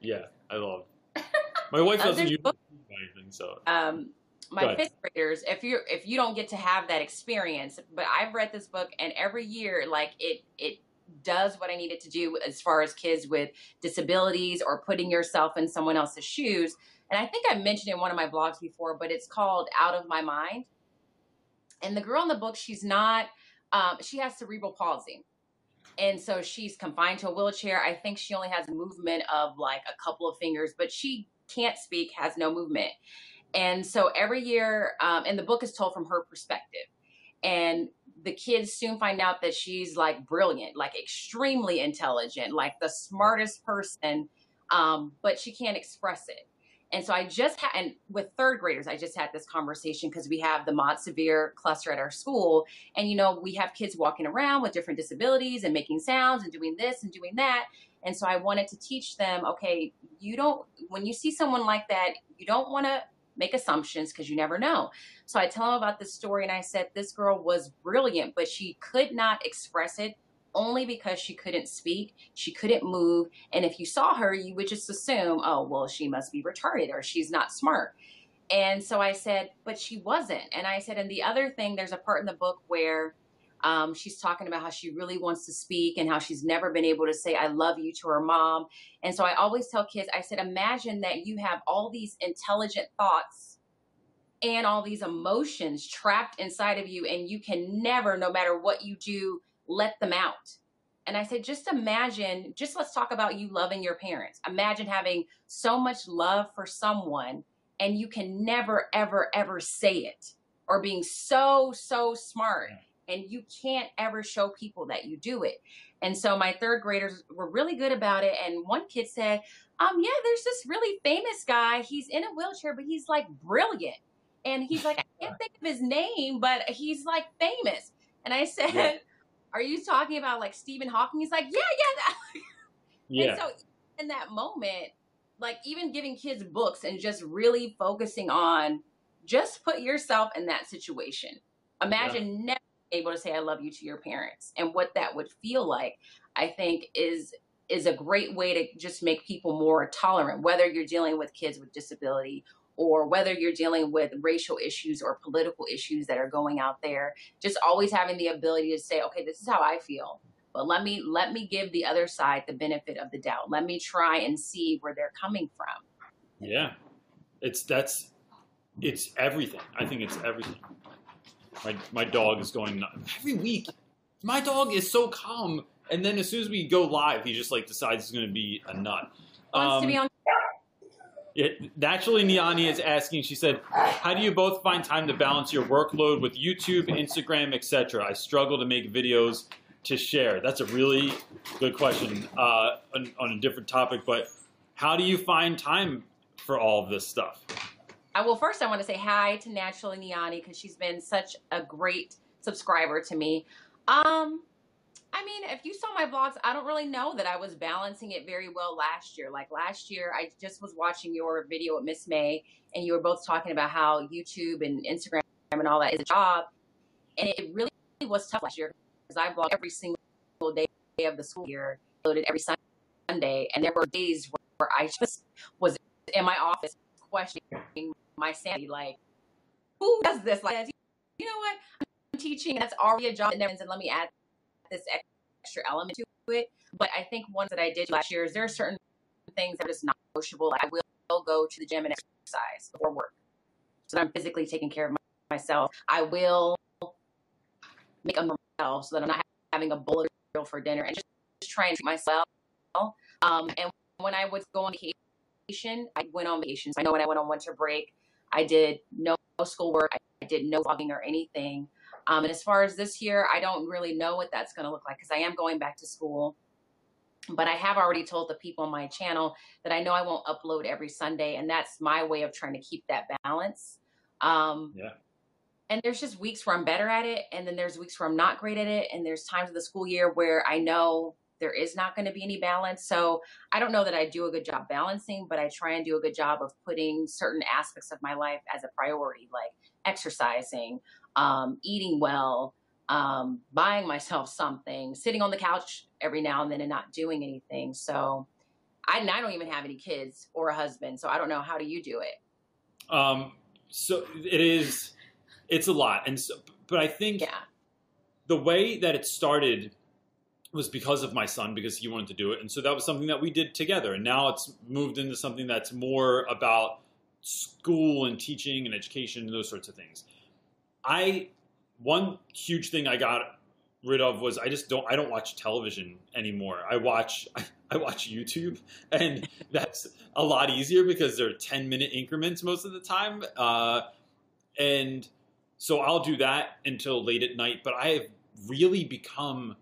Yeah, I love. <laughs> My wife doesn't use anything, so. Um, my fifth graders, if you if you don't get to have that experience, but I've read this book and every year, like it it does what I needed to do as far as kids with disabilities or putting yourself in someone else's shoes. And I think I mentioned in one of my blogs before, but it's called Out of My Mind. And the girl in the book, she's not, um, she has cerebral palsy. And so she's confined to a wheelchair. I think she only has movement of like a couple of fingers, but she can't speak, has no movement. And so every year, um, and the book is told from her perspective. And the kids soon find out that she's like brilliant, like extremely intelligent, like the smartest person, um, but she can't express it. And so I just had, and with third graders, I just had this conversation because we have the Mod Severe cluster at our school. And, you know, we have kids walking around with different disabilities and making sounds and doing this and doing that. And so I wanted to teach them, okay, you don't, when you see someone like that, you don't want to make assumptions because you never know. So I tell them about this story and I said, this girl was brilliant, but she could not express it only because she couldn't speak, she couldn't move, and if you saw her, you would just assume, oh, well, she must be retarded or she's not smart. And so I said, but she wasn't. And I said, and the other thing, there's a part in the book where um, she's talking about how she really wants to speak and how she's never been able to say, I love you to her mom. And so I always tell kids, I said, imagine that you have all these intelligent thoughts and all these emotions trapped inside of you, and you can never, no matter what you do, let them out. And I said, just imagine, just let's talk about you loving your parents. Imagine having so much love for someone and you can never, ever, ever say it, or being so, so smart and you can't ever show people that you do it. And so my third graders were really good about it. And one kid said, um, yeah, there's this really famous guy. He's in a wheelchair, but he's like brilliant. And he's like, I can't think of his name, but he's like famous. And I said, yeah are you talking about like Stephen Hawking? He's like, yeah, yeah. <laughs> yeah. And so in that moment, like even giving kids books and just really focusing on just put yourself in that situation. Imagine yeah. never able to say I love you to your parents and what that would feel like, I think is is a great way to just make people more tolerant, whether you're dealing with kids with disability or whether you're dealing with racial issues or political issues that are going out there, just always having the ability to say, okay, this is how I feel. But let me let me give the other side the benefit of the doubt. Let me try and see where they're coming from. Yeah. It's that's it's everything. I think it's everything. My my dog is going nuts. every week. My dog is so calm, and then as soon as we go live, he just like decides he's going to be a nut. Wants um, to be um, on it, naturally, Niani is asking. She said, "How do you both find time to balance your workload with YouTube, Instagram, etc.? I struggle to make videos to share." That's a really good question uh, on, on, a different topic. But how do you find time for all of this stuff? Well, first, I want to say hi to Naturally Niani because she's been such a great subscriber to me. Um, I mean, if you saw my vlogs, I don't really know that I was balancing it very well last year. Like last year, I just was watching your video with Miss May, and you were both talking about how YouTube and Instagram and all that is a job. And it really was tough last year because I vlogged every single day of the school year, loaded every Sunday, and there were days where I just was in my office questioning my sanity, like, who does this? Like, you know what? I'm teaching, that's already a job, and let me add this extra element to it. But I think one that I did last year is there are certain things that are just not negotiable. Like I will go to the gym and exercise before work. So that I'm physically taking care of myself. I will make a meal so that I'm not having a bullet for dinner and just, just try and treat myself. Um, and when I would go on vacation, I went on vacations. I know when I went on winter break, I did no schoolwork. I did no vlogging or anything. Um, and as far as this year, I don't really know what that's going to look like because I am going back to school. But I have already told the people on my channel that I know I won't upload every Sunday, and that's my way of trying to keep that balance. Um, yeah. And there's just weeks where I'm better at it, and then there's weeks where I'm not great at it, and there's times of the school year where I know there is not going to be any balance. So I don't know that I do a good job balancing, but I try and do a good job of putting certain aspects of my life as a priority, like exercising, um, eating well, um, buying myself something, sitting on the couch every now and then and not doing anything. So I, I don't even have any kids or a husband. So I don't know. How do you do it? Um, so it is, it's a lot. And so, but I think yeah. the way that it started was because of my son because he wanted to do it and so that was something that we did together and now it's moved into something that's more about school and teaching and education and those sorts of things I one huge thing I got rid of was I just don't I don't watch television anymore. I watch <laughs> I watch YouTube, <laughs> and that's a lot easier because they're ten minute increments most of the time. Uh, and so I'll do that until late at night. But I have really become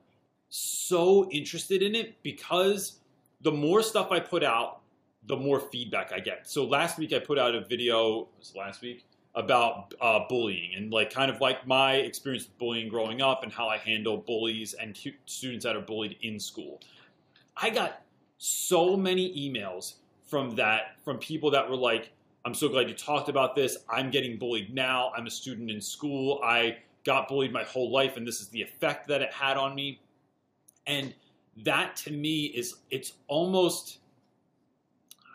so interested in it because the more stuff I put out, the more feedback I get. So last week I put out a video. Was last week? about uh, bullying and like kind of like my experience with bullying growing up and how I handle bullies and students that are bullied in school. I got so many emails from that from people that were like, "I'm so glad you talked about this. I'm getting bullied now. I'm a student in school. I got bullied my whole life, and this is the effect that it had on me." And that to me is it's almost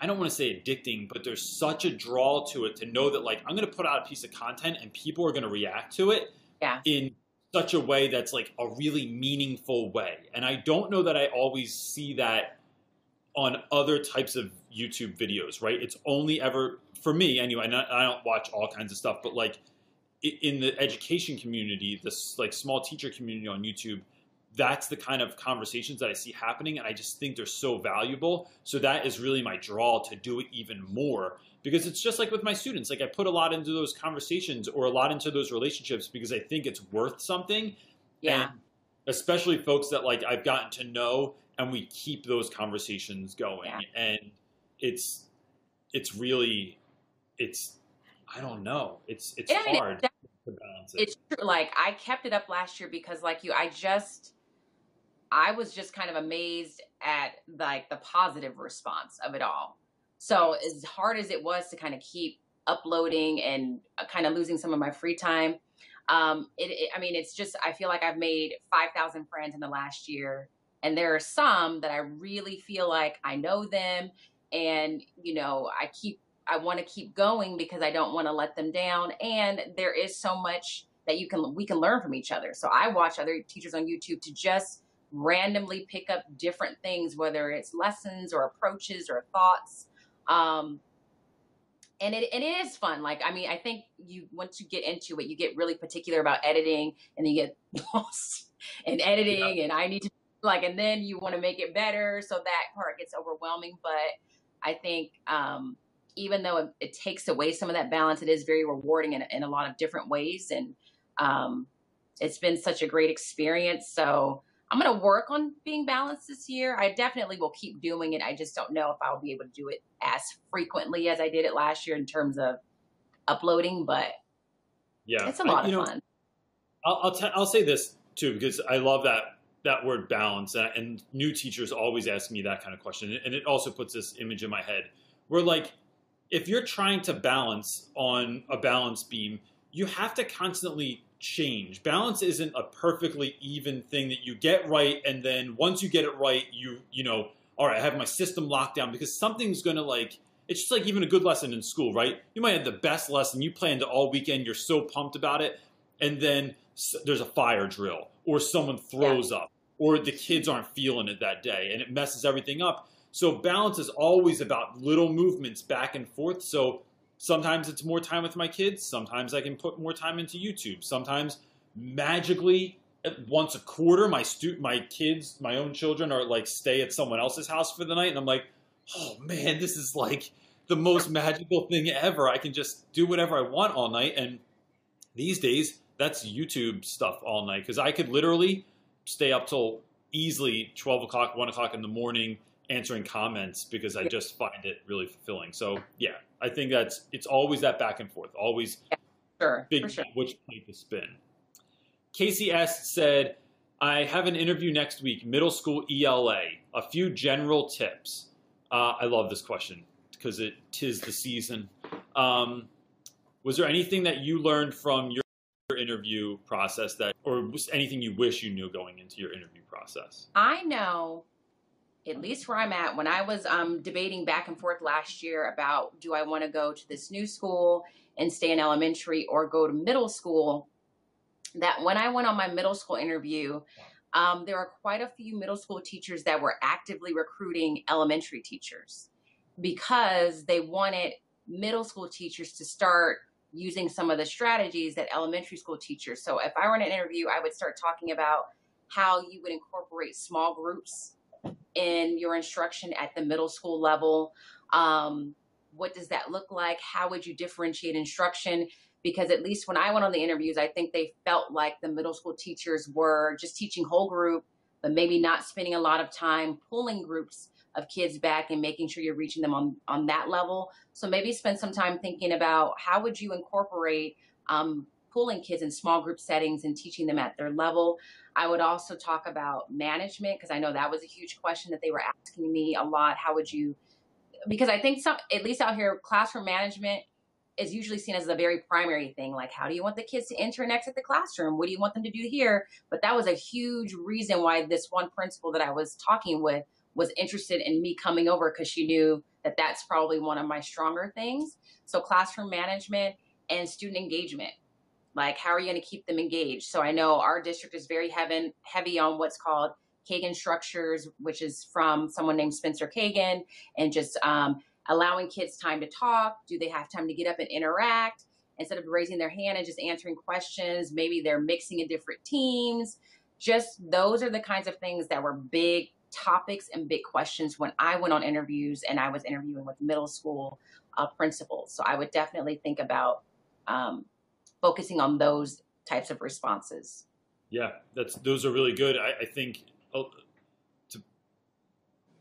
I don't want to say addicting, but there's such a draw to it to know that like I'm going to put out a piece of content and people are going to react to it yeah. in such a way that's like a really meaningful way. And I don't know that I always see that on other types of YouTube videos, right? It's only ever for me anyway. I don't watch all kinds of stuff, but like in the education community, this like small teacher community on YouTube, that's the kind of conversations that I see happening, and I just think they're so valuable. So that is really my draw to do it even more because it's just like with my students. Like I put a lot into those conversations or a lot into those relationships because I think it's worth something. Yeah. And especially folks that like I've gotten to know, and we keep those conversations going, yeah. and it's it's really it's I don't know. It's it's hard. I mean, it's, it's true. Like I kept it up last year because, like you, I just I was just kind of amazed at like the positive response of it all. So as hard as it was to kind of keep uploading and uh, kind of losing some of my free time, um, it, it, I mean, it's just I feel like I've made five thousand friends in the last year, and there are some that I really feel like I know them, and you know I keep I want to keep going because I don't want to let them down, and there is so much that you can we can learn from each other. So I watch other teachers on YouTube to just randomly pick up different things, whether it's lessons or approaches or thoughts. Um, and it, and it is fun. Like, I mean, I think you, once you get into it, you get really particular about editing and you get <laughs> lost in editing yeah. and I need to like, and then you want to make it better. So that part gets overwhelming. But I think, um, even though it, it, takes away some of that balance, it is very rewarding in, in a lot of different ways. And, um, it's been such a great experience. So, I'm going to work on being balanced this year. I definitely will keep doing it. I just don't know if I'll be able to do it as frequently as I did it last year in terms of uploading, but yeah, it's a lot I, of fun. I'll I'll, t- I'll say this too because I love that that word balance, uh, and new teachers always ask me that kind of question, and it also puts this image in my head where like if you're trying to balance on a balance beam, you have to constantly change. Balance isn't a perfectly even thing that you get right and then once you get it right, you you know, all right, I have my system locked down because something's going to like it's just like even a good lesson in school, right? You might have the best lesson, you planned all weekend, you're so pumped about it, and then there's a fire drill or someone throws yeah. up or the kids aren't feeling it that day and it messes everything up. So balance is always about little movements back and forth. So sometimes it's more time with my kids. Sometimes I can put more time into YouTube. Sometimes magically once a quarter my stu- my kids, my own children are like stay at someone else's house for the night and I'm like, "Oh man, this is like the most magical thing ever. I can just do whatever I want all night." And these days, that's YouTube stuff all night because I could literally stay up till easily 12 o'clock, 1 o'clock in the morning answering comments because I just find it really fulfilling. So yeah, I think that's it's always that back and forth, always yeah, sure, big sure. which plate to spin. Casey S said, "I have an interview next week, middle school ELA. A few general tips." Uh, I love this question because it tis the season. Um, was there anything that you learned from your interview process that, or was anything you wish you knew going into your interview process? I know, at least where I'm at, when I was um, debating back and forth last year about do I want to go to this new school and stay in elementary or go to middle school, that when I went on my middle school interview, um, there are quite a few middle school teachers that were actively recruiting elementary teachers because they wanted middle school teachers to start using some of the strategies that elementary school teachers. So if I were in an interview, I would start talking about how you would incorporate small groups in your instruction at the middle school level. Um, what does that look like? How would you differentiate instruction? Because at least when I went on the interviews, I think they felt like the middle school teachers were just teaching whole group, but maybe not spending a lot of time pulling groups of kids back and making sure you're reaching them on on that level. So maybe spend some time thinking about how would you incorporate um, pulling kids in small group settings and teaching them at their level. I would also talk about management because I know that was a huge question that they were asking me a lot. How would you? Because I think some, at least out here, classroom management is usually seen as a very primary thing. Like, how do you want the kids to enter and exit the classroom? What do you want them to do here? But that was a huge reason why this one principal that I was talking with was interested in me coming over because she knew that that's probably one of my stronger things. So classroom management and student engagement. Like how are you going to keep them engaged? So I know our district is very heavy on what's called Kagan structures, which is from someone named Spencer Kagan, and just um, allowing kids time to talk. Do they have time to get up and interact? Instead of raising their hand and just answering questions, maybe they're mixing in different teams. Just those are the kinds of things that were big topics and big questions when I went on interviews and I was interviewing with middle school uh, principals. So I would definitely think about um, focusing on those types of responses. Yeah, that's those are really good. I, I think. Uh, to,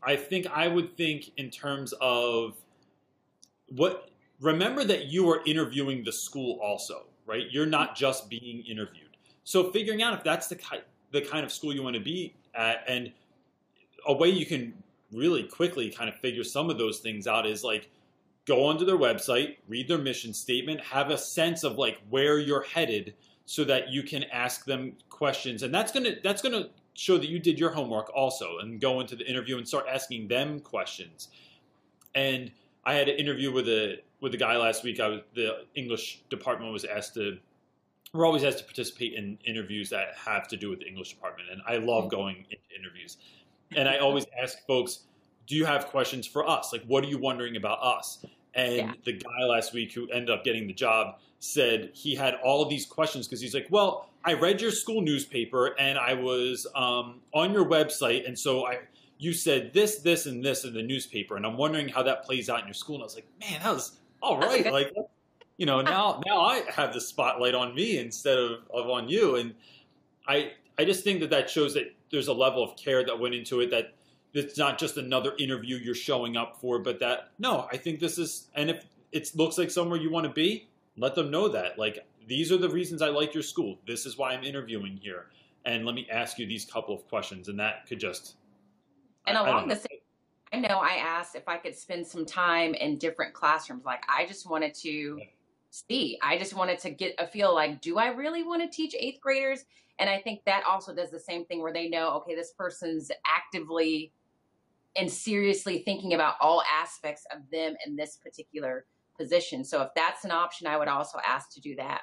I think I would think in terms of what. Remember that you are interviewing the school also, right? You're not just being interviewed. So figuring out if that's the kind the kind of school you want to be at, and a way you can really quickly kind of figure some of those things out is like go onto their website, read their mission statement, have a sense of like where you're headed so that you can ask them questions. And that's going to that's going to show that you did your homework also and go into the interview and start asking them questions. And I had an interview with a with a guy last week. I was the English department was asked to we're always asked to participate in interviews that have to do with the English department, and I love mm-hmm. going into interviews and I always ask folks, do you have questions for us? Like, what are you wondering about us? And yeah. the guy last week who ended up getting the job said he had all of these questions because he's like, well, I read your school newspaper and I was um, on your website, and so I you said this, this, and this in the newspaper, and I'm wondering how that plays out in your school. And I was like, man, that was all right. Like, you know, now now I have the spotlight on me instead of, of on you, and I I just think that that shows that there's a level of care that went into it that it's not just another interview you're showing up for, but that no, I think this is, and if it looks like somewhere you want to be, let them know that. Like these are the reasons I like your school. This is why I'm interviewing here, and let me ask you these couple of questions, and that could just. And I, along I the same, I know I asked if I could spend some time in different classrooms. Like I just wanted to. See. I just wanted to get a feel like, do I really want to teach eighth graders? And I think that also does the same thing where they know, okay, this person's actively and seriously thinking about all aspects of them in this particular position. So if that's an option, I would also ask to do that.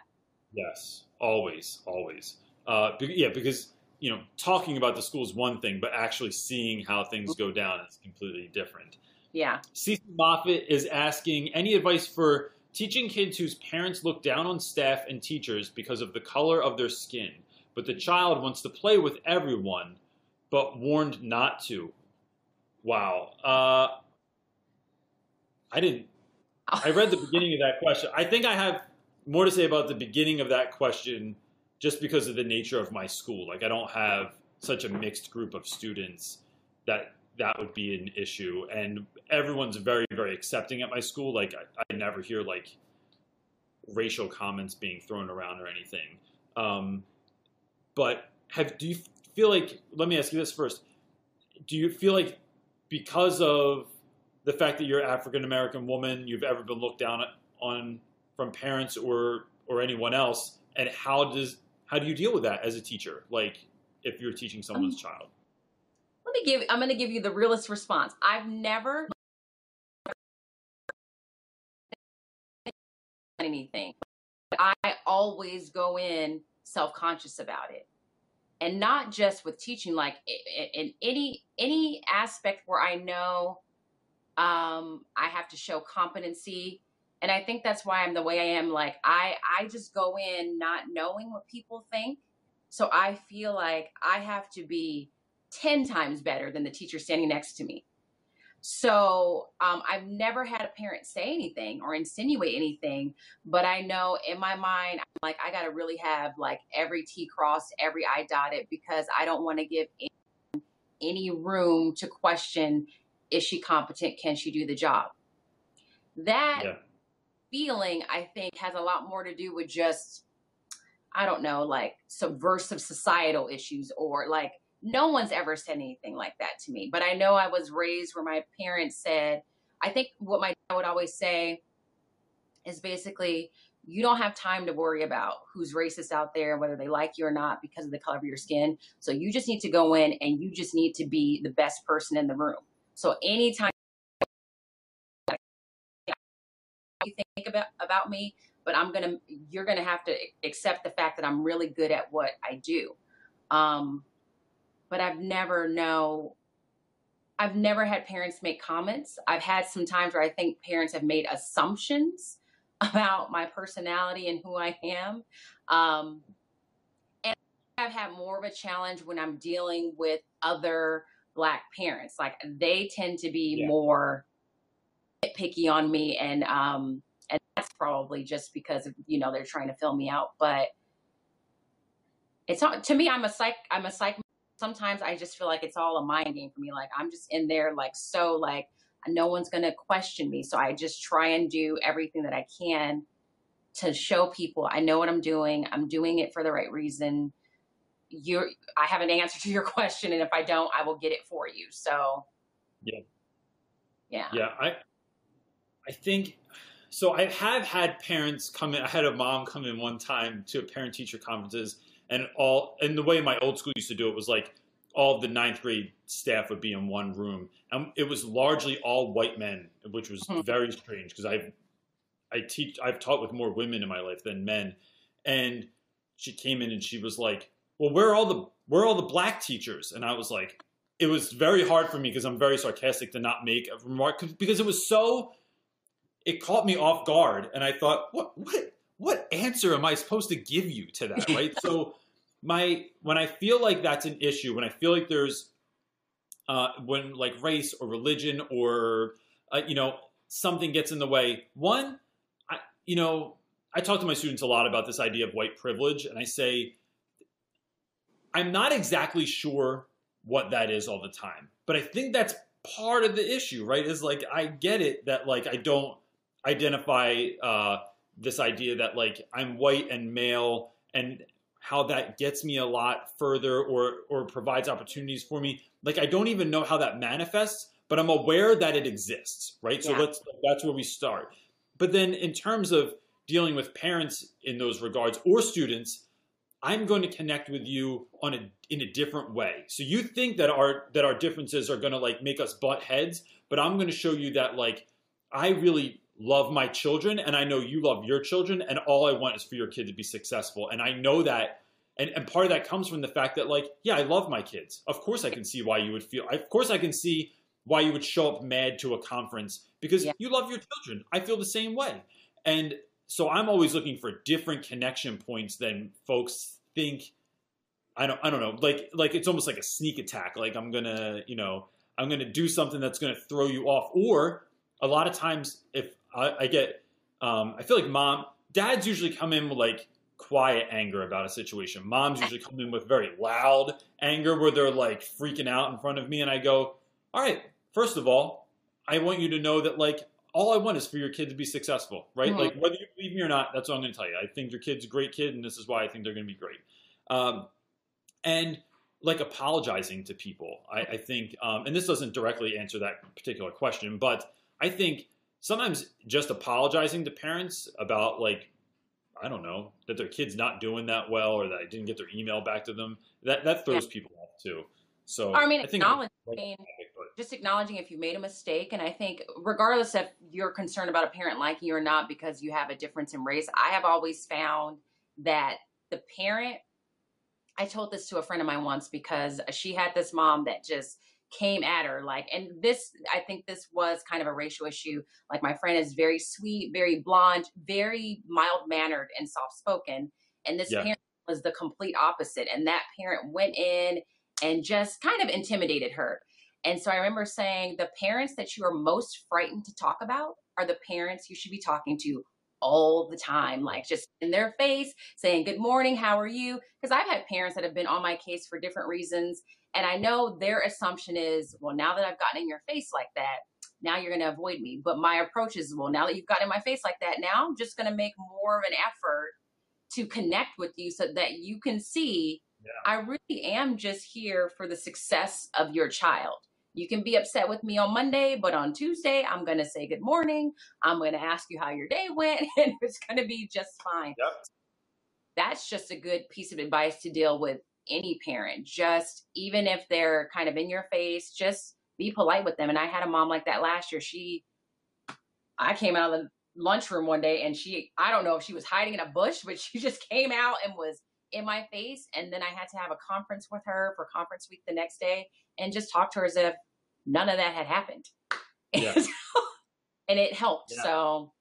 Yes, always, always. Uh, yeah, because you know, talking about the school is one thing, but actually seeing how things go down is completely different. Yeah. Cece Moffat is asking any advice for teaching kids whose parents look down on staff and teachers because of the color of their skin, but the child wants to play with everyone, but warned not to. Wow. Uh, I didn't. I read the beginning of that question. I think I have more to say about the beginning of that question just because of the nature of my school. Like, I don't have such a mixed group of students that that would be an issue. And everyone's very, very accepting at my school. Like, I, I never hear like racial comments being thrown around or anything. Um, but have do you feel like? Let me ask you this first. Do you feel like because of the fact that you're African American woman, you've ever been looked down on from parents or or anyone else, and how does how do you deal with that as a teacher? Like if you're teaching someone's um, child. Let me give. I'm going to give you the realest response. I've never done anything. I always go in self conscious about it and not just with teaching like in any any aspect where i know um, i have to show competency and i think that's why i'm the way i am like i i just go in not knowing what people think so i feel like i have to be 10 times better than the teacher standing next to me so um, I've never had a parent say anything or insinuate anything, but I know in my mind, I'm like, I got to really have like every T crossed, every I dotted because I don't want to give any, any room to question is she competent? Can she do the job? That yeah. feeling, I think, has a lot more to do with just, I don't know, like subversive societal issues or like no one's ever said anything like that to me. But I know I was raised where my parents said, I think what my dad would always say is basically, you don't have time to worry about who's racist out there, whether they like you or not because of the color of your skin. So you just need to go in and you just need to be the best person in the room. So anytime you think about about me, but I'm gonna you're gonna have to accept the fact that I'm really good at what I do. Um, but I've never know I've never had parents make comments. I've had some times where I think parents have made assumptions <laughs> about my personality and who I am. Um, and I've had more of a challenge when I'm dealing with other black parents. Like they tend to be yeah. more picky on me and um and that's probably just because of, you know they're trying to fill me out but it's not to me i'm a psych i'm a psych sometimes I just feel like it's all a mind game for me. Like I'm just in there, like so, like no one's gonna question me. So I just try and do everything that I can to show people I know what I'm doing. I'm doing it for the right reason. You, I have an answer <laughs> to your question, and if I don't, I will get it for you. So, yeah, yeah, yeah. I, I think so. I have had parents come in. I had a mom come in one time to a parent teacher conferences and all and the way my old school used to do it was like all of the ninth grade staff would be in one room. And it was largely all white men which was mm-hmm. very strange because i i teach i've taught with more women in my life than men. And she came in and she was like well where are all the where are all the black teachers? And i was like it was very hard for me because i'm very sarcastic to not make a remark because it was so it caught me off guard. And i thought what what what answer am I supposed to give you to that, right? <laughs> so my when I feel like that's an issue, when I feel like there's uh, when like race or religion or uh, you know something gets in the way, one, I you know I talk to my students a lot about this idea of white privilege, and I say I'm not exactly sure what that is all the time, but I think that's part of the issue, right? Is like I get it that like I don't identify. Uh, this idea that like I'm white and male and how that gets me a lot further or or provides opportunities for me. Like I don't even know how that manifests, but I'm aware that it exists, right? Yeah. So let's that's where we start. But then in terms of dealing with parents in those regards or students, I'm going to connect with you on a in a different way. So you think that our that our differences are going to like make us butt heads, but I'm going to show you that like I really love my children and I know you love your children and all I want is for your kid to be successful. And I know that and and part of that comes from the fact that like yeah i love my kids. Of course i can see why you would feel of course i can see why you would show up mad to a conference because yeah. you love your children. I feel the same way. And so i'm always looking for different connection points than folks think. I don't i don't know. Like like it's almost like a sneak attack. Like i'm gonna you know i'm gonna do something that's gonna throw you off. Or a lot of times if i, I get um, i feel like mom dads usually come in with like quiet anger about a situation. Moms usually come in with very loud anger where they're like freaking out in front of me. And I go, all right, first of all, I want you to know that like all I want is for your kid to be successful, right? Mm-hmm. Like whether you believe me or not, that's what I'm going to tell you. I think your kid's a great kid, and this is why I think they're going to be great. Um, and like apologizing to people, I, I think, um, and this doesn't directly answer that particular question, but I think sometimes just apologizing to parents about like I don't know, that their kid's not doing that well or that I didn't get their email back to them. That that throws yeah. people off too. So I mean, I acknowledging, just acknowledging if you made a mistake, and I think regardless if you're concerned about a parent liking you or not because you have a difference in race, I have always found that the parent. I told this to a friend of mine once because she had this mom that just came at her like and this i think this was kind of a racial issue like my friend is very sweet very blonde very mild mannered and soft spoken and this yeah. parent was the complete opposite and that parent went in and just kind of intimidated her and so i remember saying the parents that you are most frightened to talk about are the parents you should be talking to all the time, like just in their face saying, Good morning, how are you? Because I've had parents that have been on my case for different reasons. And I know their assumption is, well, now that I've gotten in your face like that, now you're going to avoid me. But my approach is, well, now that you've gotten in my face like that, now I'm just going to make more of an effort to connect with you so that you can see yeah. I really am just here for the success of your child. You can be upset with me on Monday, but on Tuesday, I'm going to say good morning. I'm going to ask you how your day went, <laughs> and it's going to be just fine. Yep. That's just a good piece of advice to deal with any parent. Just even if they're kind of in your face, just be polite with them. And I had a mom like that last year. She, I came out of the lunchroom one day and she, I don't know if she was hiding in a bush, but <laughs> she just came out and was in my face. And then I had to have a conference with her for conference week the next day and just talk to her as if none of that had happened. <laughs> Yeah. and it helped. Yeah. So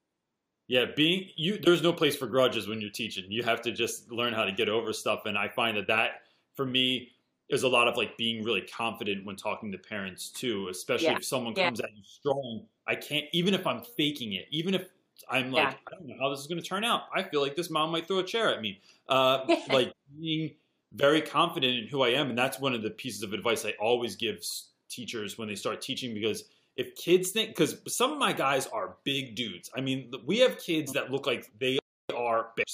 yeah, being you, there's no place for grudges when you're teaching. You have to just learn how to get over stuff, and I find that that for me is a lot of like being really confident when talking to parents too, especially yeah. if someone yeah. comes at you strong. I can't even if I'm faking it, even if I'm like, yeah. I don't know how this is going to turn out. I feel like this mom might throw a chair at me. Uh, <laughs> like being very confident in who I am, and that's one of the pieces of advice I always give teachers when they start teaching because if kids think because some of my guys are big dudes. I mean, we have kids that look like they are big,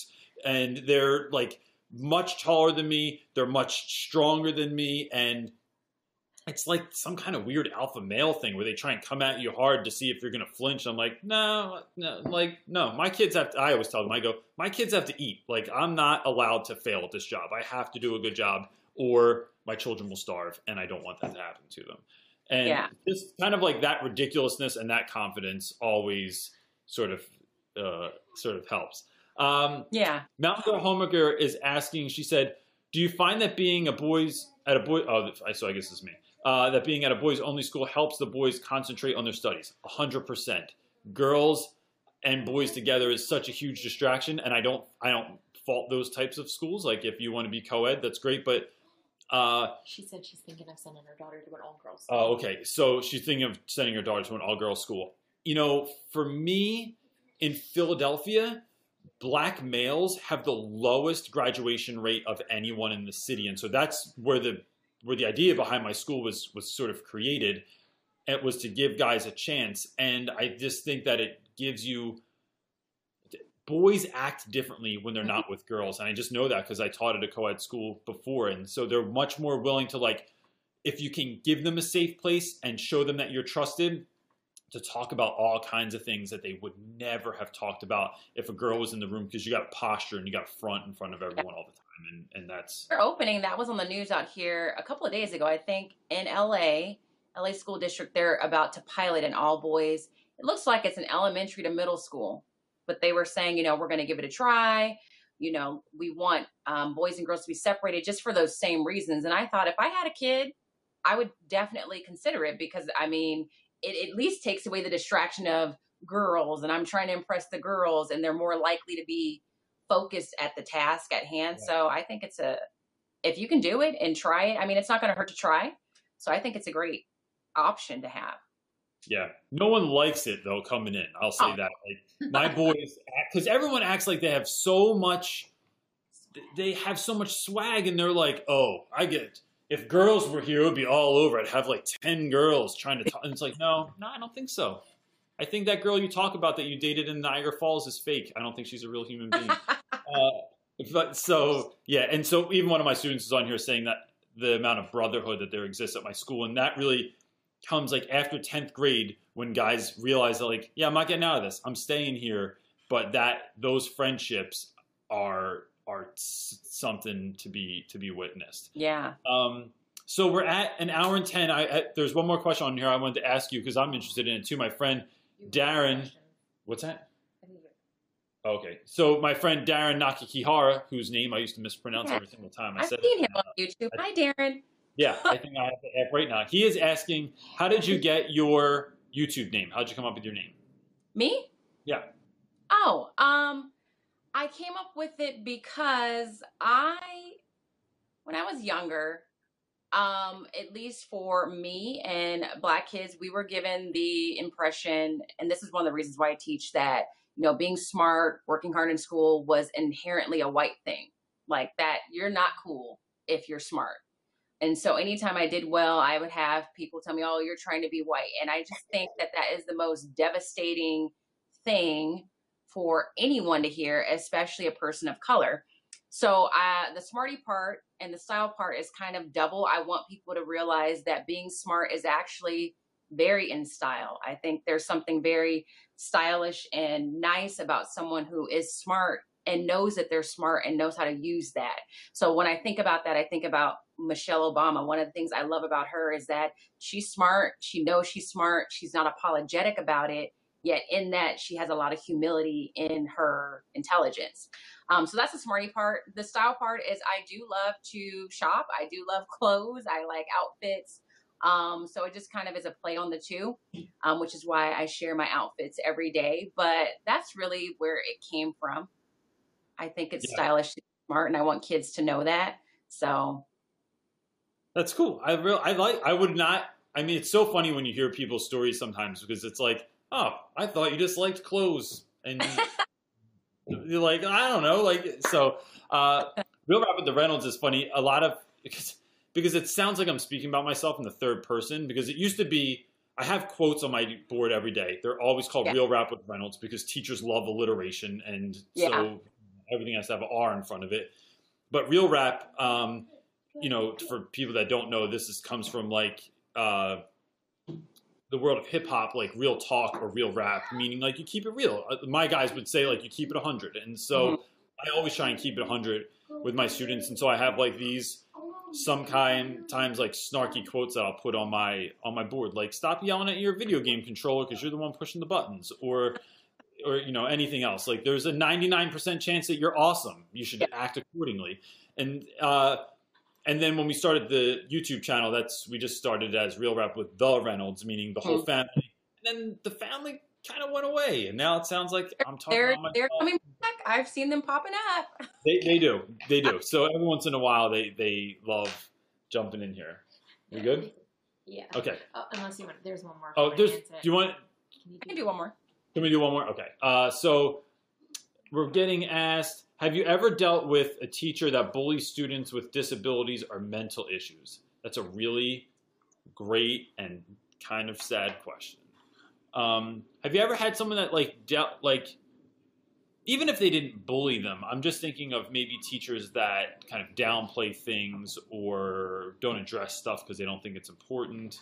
and they're like much taller than me. They're much stronger than me. And it's like some kind of weird alpha male thing where they try and come at you hard to see if you're going to flinch. I'm like, no, no, like, no, my kids have to, I always tell them, I go, my kids have to eat. Like, I'm not allowed to fail at this job. I have to do a good job or my children will starve. And I don't want that to happen to them. And yeah. just kind of like that ridiculousness and that confidence always sort of, uh, sort of helps. Um, yeah. Mountain Girl is asking. She said, "Do you find that being a boys at a boy? Oh, so I guess it's me. Uh, that being at a boys only school helps the boys concentrate on their studies. hundred percent. Girls and boys together is such a huge distraction, and I don't I don't fault those types of schools. Like if you want to be co-ed, that's great, but." Uh, she said she's thinking of sending her daughter to an all-girls. School. Oh, okay. So she's thinking of sending her daughter to an all-girls school. You know, for me in Philadelphia, black males have the lowest graduation rate of anyone in the city, and so that's where the where the idea behind my school was was sort of created. It was to give guys a chance, and I just think that it gives you boys act differently when they're not with girls, and I just know that because I taught at a co-ed school before, and so they're much more willing to like if you can give them a safe place and show them that you're trusted to talk about all kinds of things that they would never have talked about if a girl was in the room because you got a posture and you got front in front of everyone all the time and, and that's They're opening that was on the news out here a couple of days ago i think in la la school district they're about to pilot an all boys. It looks like it's an elementary to middle school but they were saying you know we're going to give it a try. You know, we want um, boys and girls to be separated just for those same reasons. And I thought if I had a kid, I would definitely consider it because I mean, it at least takes away the distraction of girls and I'm trying to impress the girls and they're more likely to be focused at the task at hand. Yeah. So I think it's a, if you can do it and try it, I mean, it's not going to hurt to try. So I think it's a great option to have. Yeah, no one likes it though coming in. I'll say oh. that. Like <laughs> my boys, because everyone acts like they have so much. They have so much swag, and they're like, "Oh, I get." If girls were here, it would be all over. I'd have like ten girls trying to talk. And it's like, no, no, I don't think so. I think that girl you talk about that you dated in Niagara Falls is fake. I don't think she's a real human being. <laughs> uh, but so yeah, and so even one of my students is on here saying that the amount of brotherhood that there exists at my school, and that really comes like after 10th grade when guys realize that like yeah i'm not getting out of this i'm staying here but that those friendships are are something to be to be witnessed yeah um so we're at an hour and 10 i, I there's one more question on here i wanted to ask you because i'm interested in it too my friend darren what's that Okay, so my friend Darren Nakakihara, whose name I used to mispronounce yeah. every single time I I've said seen him on YouTube. Hi, Darren. Yeah, I think I have the app right now. He is asking, how did you get your YouTube name? How'd you come up with your name? Me? Yeah. Oh, um, I came up with it because I, when I was younger, um, at least for me and black kids, we were given the impression, and this is one of the reasons why I teach that, you know, being smart, working hard in school was inherently a white thing. Like that, you're not cool if you're smart and so anytime I did well, I would have people tell me, oh, you're trying to be white. And I just think that that is the most devastating thing for anyone to hear, especially a person of color. So uh, the smartie part and the style part is kind of double. I want people to realize that being smart is actually very in style. I think there's something very stylish and nice about someone who is smart and knows that they're smart and knows how to use that. So when I think about that, I think about Michelle Obama. One of the things I love about her is that she's smart. She knows she's smart. She's not apologetic about it. Yet in that, she has a lot of humility in her intelligence. Um, so that's the smartie part. The style part is I do love to shop. I do love clothes. I like outfits. Um, so it just kind of is a play on the two, um, which is why I share my outfits every day. But that's really where it came from. I think it's yeah. stylish, smart, and I want kids to know that. So that's cool. I real I like. I would not. I mean, it's so funny when you hear people's stories sometimes because it's like, oh, I thought you just liked clothes, and you're <laughs> like, I don't know, like so. Uh, real rap with the Reynolds is funny. A lot of because because it sounds like I'm speaking about myself in the third person because it used to be. I have quotes on my board every day. They're always called yeah. Real Rap with Reynolds because teachers love alliteration, and yeah. so everything has to have an R in front of it. But real rap, um, you know, for people that don't know, this is, comes from like uh, the world of hip hop, like real talk or real rap, meaning like you keep it real. Uh, my guys would say like you keep it 100. And so mm-hmm. I always try and keep it 100 with my students. And so I have like these some kind times like snarky quotes that I'll put on my on my board like stop yelling at your video game controller because you're the one pushing the buttons or or you know anything else like there's a 99% chance that you're awesome you should act accordingly and uh and then when we started the youtube channel that's we just started as real rap with the reynolds meaning the whole hmm. family. And then the family kind of went away and now it sounds like i'm talking they're, they're coming back. I've seen them popping up. They, they do. They do. <laughs> So every once in a while they they love jumping in here. We good? Yeah. Okay. Oh, unless you want there's one more oh there's do you want can you do, I can do one more. Can we do one more? Okay. Uh, so we're getting asked Have you ever dealt with a teacher that bullies students with disabilities or mental issues? That's a really great and kind of sad question. Um, have you ever had someone that like dealt like even if they didn't bully them, I'm just thinking of maybe teachers that kind of downplay things or don't address stuff because they don't think it's important.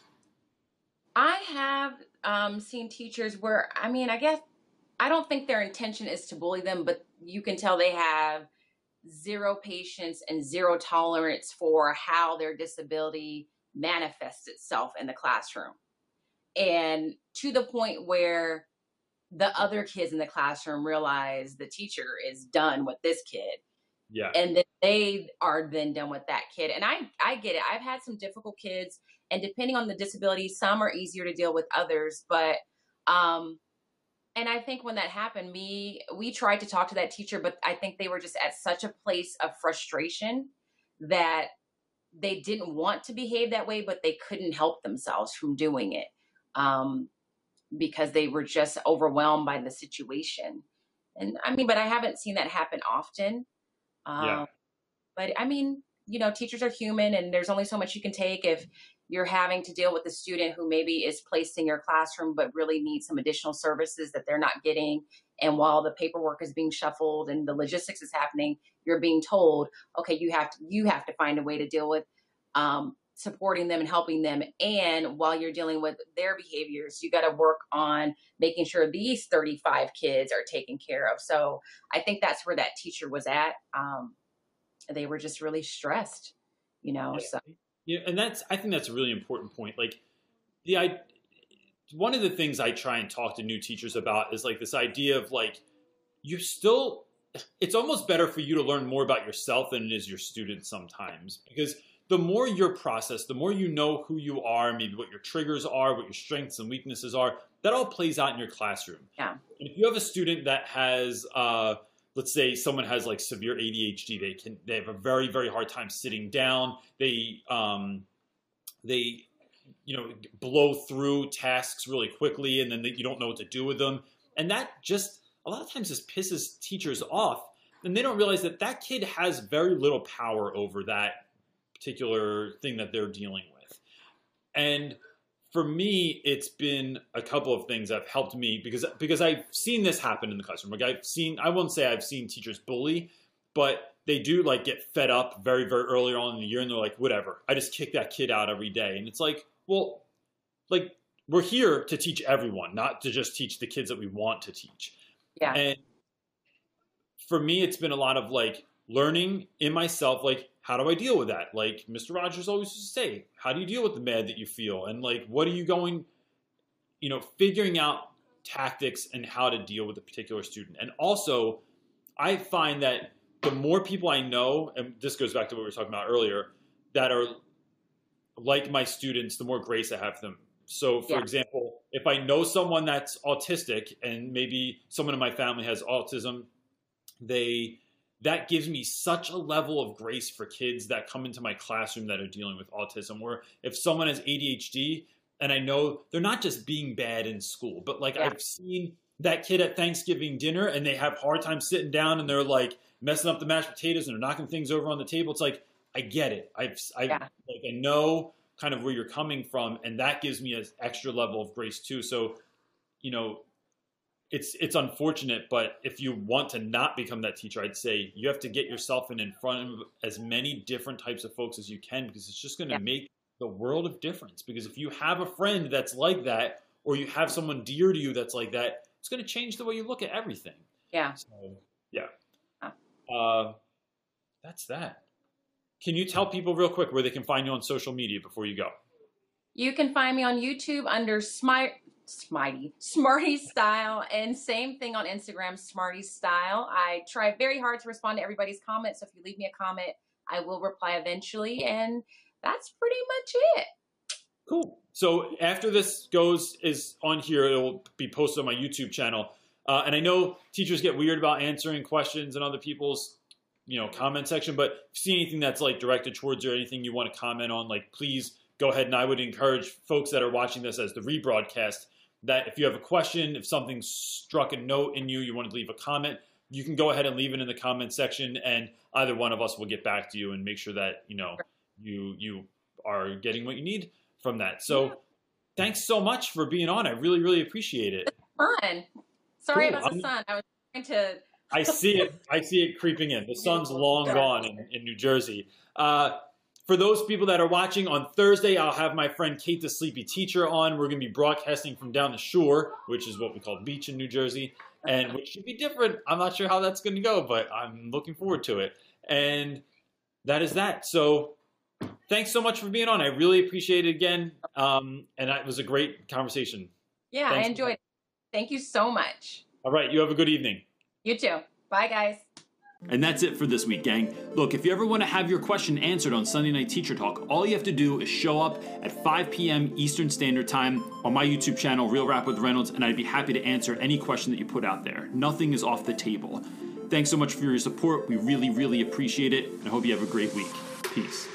I have um, seen teachers where, I mean, I guess I don't think their intention is to bully them, but you can tell they have zero patience and zero tolerance for how their disability manifests itself in the classroom. And to the point where the other kids in the classroom realize the teacher is done with this kid. Yeah. And then they are then done with that kid. And I I get it. I've had some difficult kids and depending on the disability, some are easier to deal with others, but um and I think when that happened, me we tried to talk to that teacher, but I think they were just at such a place of frustration that they didn't want to behave that way, but they couldn't help themselves from doing it. Um, because they were just overwhelmed by the situation. And I mean, but I haven't seen that happen often. Um, yeah. But I mean, you know, teachers are human and there's only so much you can take if you're having to deal with a student who maybe is placed in your classroom but really needs some additional services that they're not getting. And while the paperwork is being shuffled and the logistics is happening, you're being told, okay, you have to you have to find a way to deal with um, supporting them and helping them. And while you're dealing with their behaviors, you got to work on making sure these 35 kids are taken care of. So I think that's where that teacher was at. Um, they were just really stressed, you know. Yeah. Yeah, and that's I think that's a really important point. Like the I one of the things I try and talk to new teachers about is like this idea of like you're still it's almost better for you to learn more about yourself than it is your students sometimes because the more your process, the more you know who you are, maybe what your triggers are, what your strengths and weaknesses are, that all plays out in your classroom. Yeah. if you have a student that has, uh, let's say someone has like severe ADHD, they can they have a very very hard time sitting down. They um, they you know blow through tasks really quickly, and then they, you don't know what to do with them, and that just a lot of times just pisses teachers off, and they don't realize that that kid has very little power over that particular thing that they're dealing with. And for me, it's been a couple of things that have helped me because because I've seen this happen in the classroom. Like I've seen, I won't say I've seen teachers bully, but they do like get fed up very very early on in the year, and they're like, whatever, I just kick that kid out every day, and it's like, well, like we're here to teach everyone, not to just teach the kids that we want to teach. Yeah. And for me, it's been a lot of like learning in myself, like how do I deal with that? Like Mr. Rogers always used to say, how do you deal with the mad that you feel? And like, what are you going, you know, figuring out tactics and how to deal with a particular student. And also, I find that the more people I know, and this goes back to what we were talking about earlier, that are like my students, the more grace I have for them. So, for yeah. example, if I know someone that's autistic and maybe someone in my family has autism, they that gives me such a level of grace for kids that come into my classroom that are dealing with autism. Where if someone has ADHD, and I know they're not just being bad in school, but like yeah. I've seen that kid at Thanksgiving dinner and they have hard time sitting down and they're like messing up the mashed potatoes and they're knocking things over on the table. It's like I get it. I've I yeah. like I know kind of where you're coming from, and that gives me an extra level of grace too. So, you know, it's it's unfortunate, but if you want to not become that teacher, I'd say you have to get yourself in in front of as many different types of folks as you can because it's just going to yeah. make the world of difference. Because if you have a friend that's like that, or you have someone dear to you that's like that, it's going to change the way you look at everything. Yeah. So, yeah. Uh, that's that. Can you tell people real quick where they can find you on social media before you go? You can find me on YouTube under Smart Smitey, Smartie Style, and same thing on Instagram, Smartie Style. I try very hard to respond to everybody's comments. So if you leave me a comment, I will reply eventually, and that's pretty much it. Cool. So after this goes is on here, it'll be posted on my YouTube channel. Uh, and I know teachers get weird about answering questions in other people's, you know, comment section. But if you see anything that's like directed towards you or anything you want to comment on, like please go ahead. And I would encourage folks that are watching this as the rebroadcast that if you have a question, if something struck a note in you, you want to leave a comment, you can go ahead and leave it in the comment section, and either one of us will get back to you and make sure that you know you you are getting what you need from that. So, yeah. thanks so much for being on. I really really appreciate it. fun. Sorry cool. about the sun. I was trying to. I see it. I see it creeping in. The <laughs> sun's long gone in, in New Jersey. Uh, for those people that are watching on Thursday, I'll have my friend Kate the Sleepy Teacher on. We're going to be broadcasting from down the shore, which is what we call beach in New Jersey, and which should be different. I'm not sure how that's going to go, but I'm looking forward to it. And that is that. So thanks so much for being on. I really appreciate it again. Um, and it was a great conversation. Yeah, thanks. I enjoyed it. Thank you so much. All right. You have a good evening. You too. Bye, guys. And that's it for this week, gang. Look, if you ever want to have your question answered on Sunday Night Teacher Talk, all you have to do is show up at 5 p.m. Eastern Standard Time on my YouTube channel, Real Rap with Reynolds, and I'd be happy to answer any question that you put out there. Nothing is off the table. Thanks so much for your support. We really, really appreciate it, and I hope you have a great week. Peace.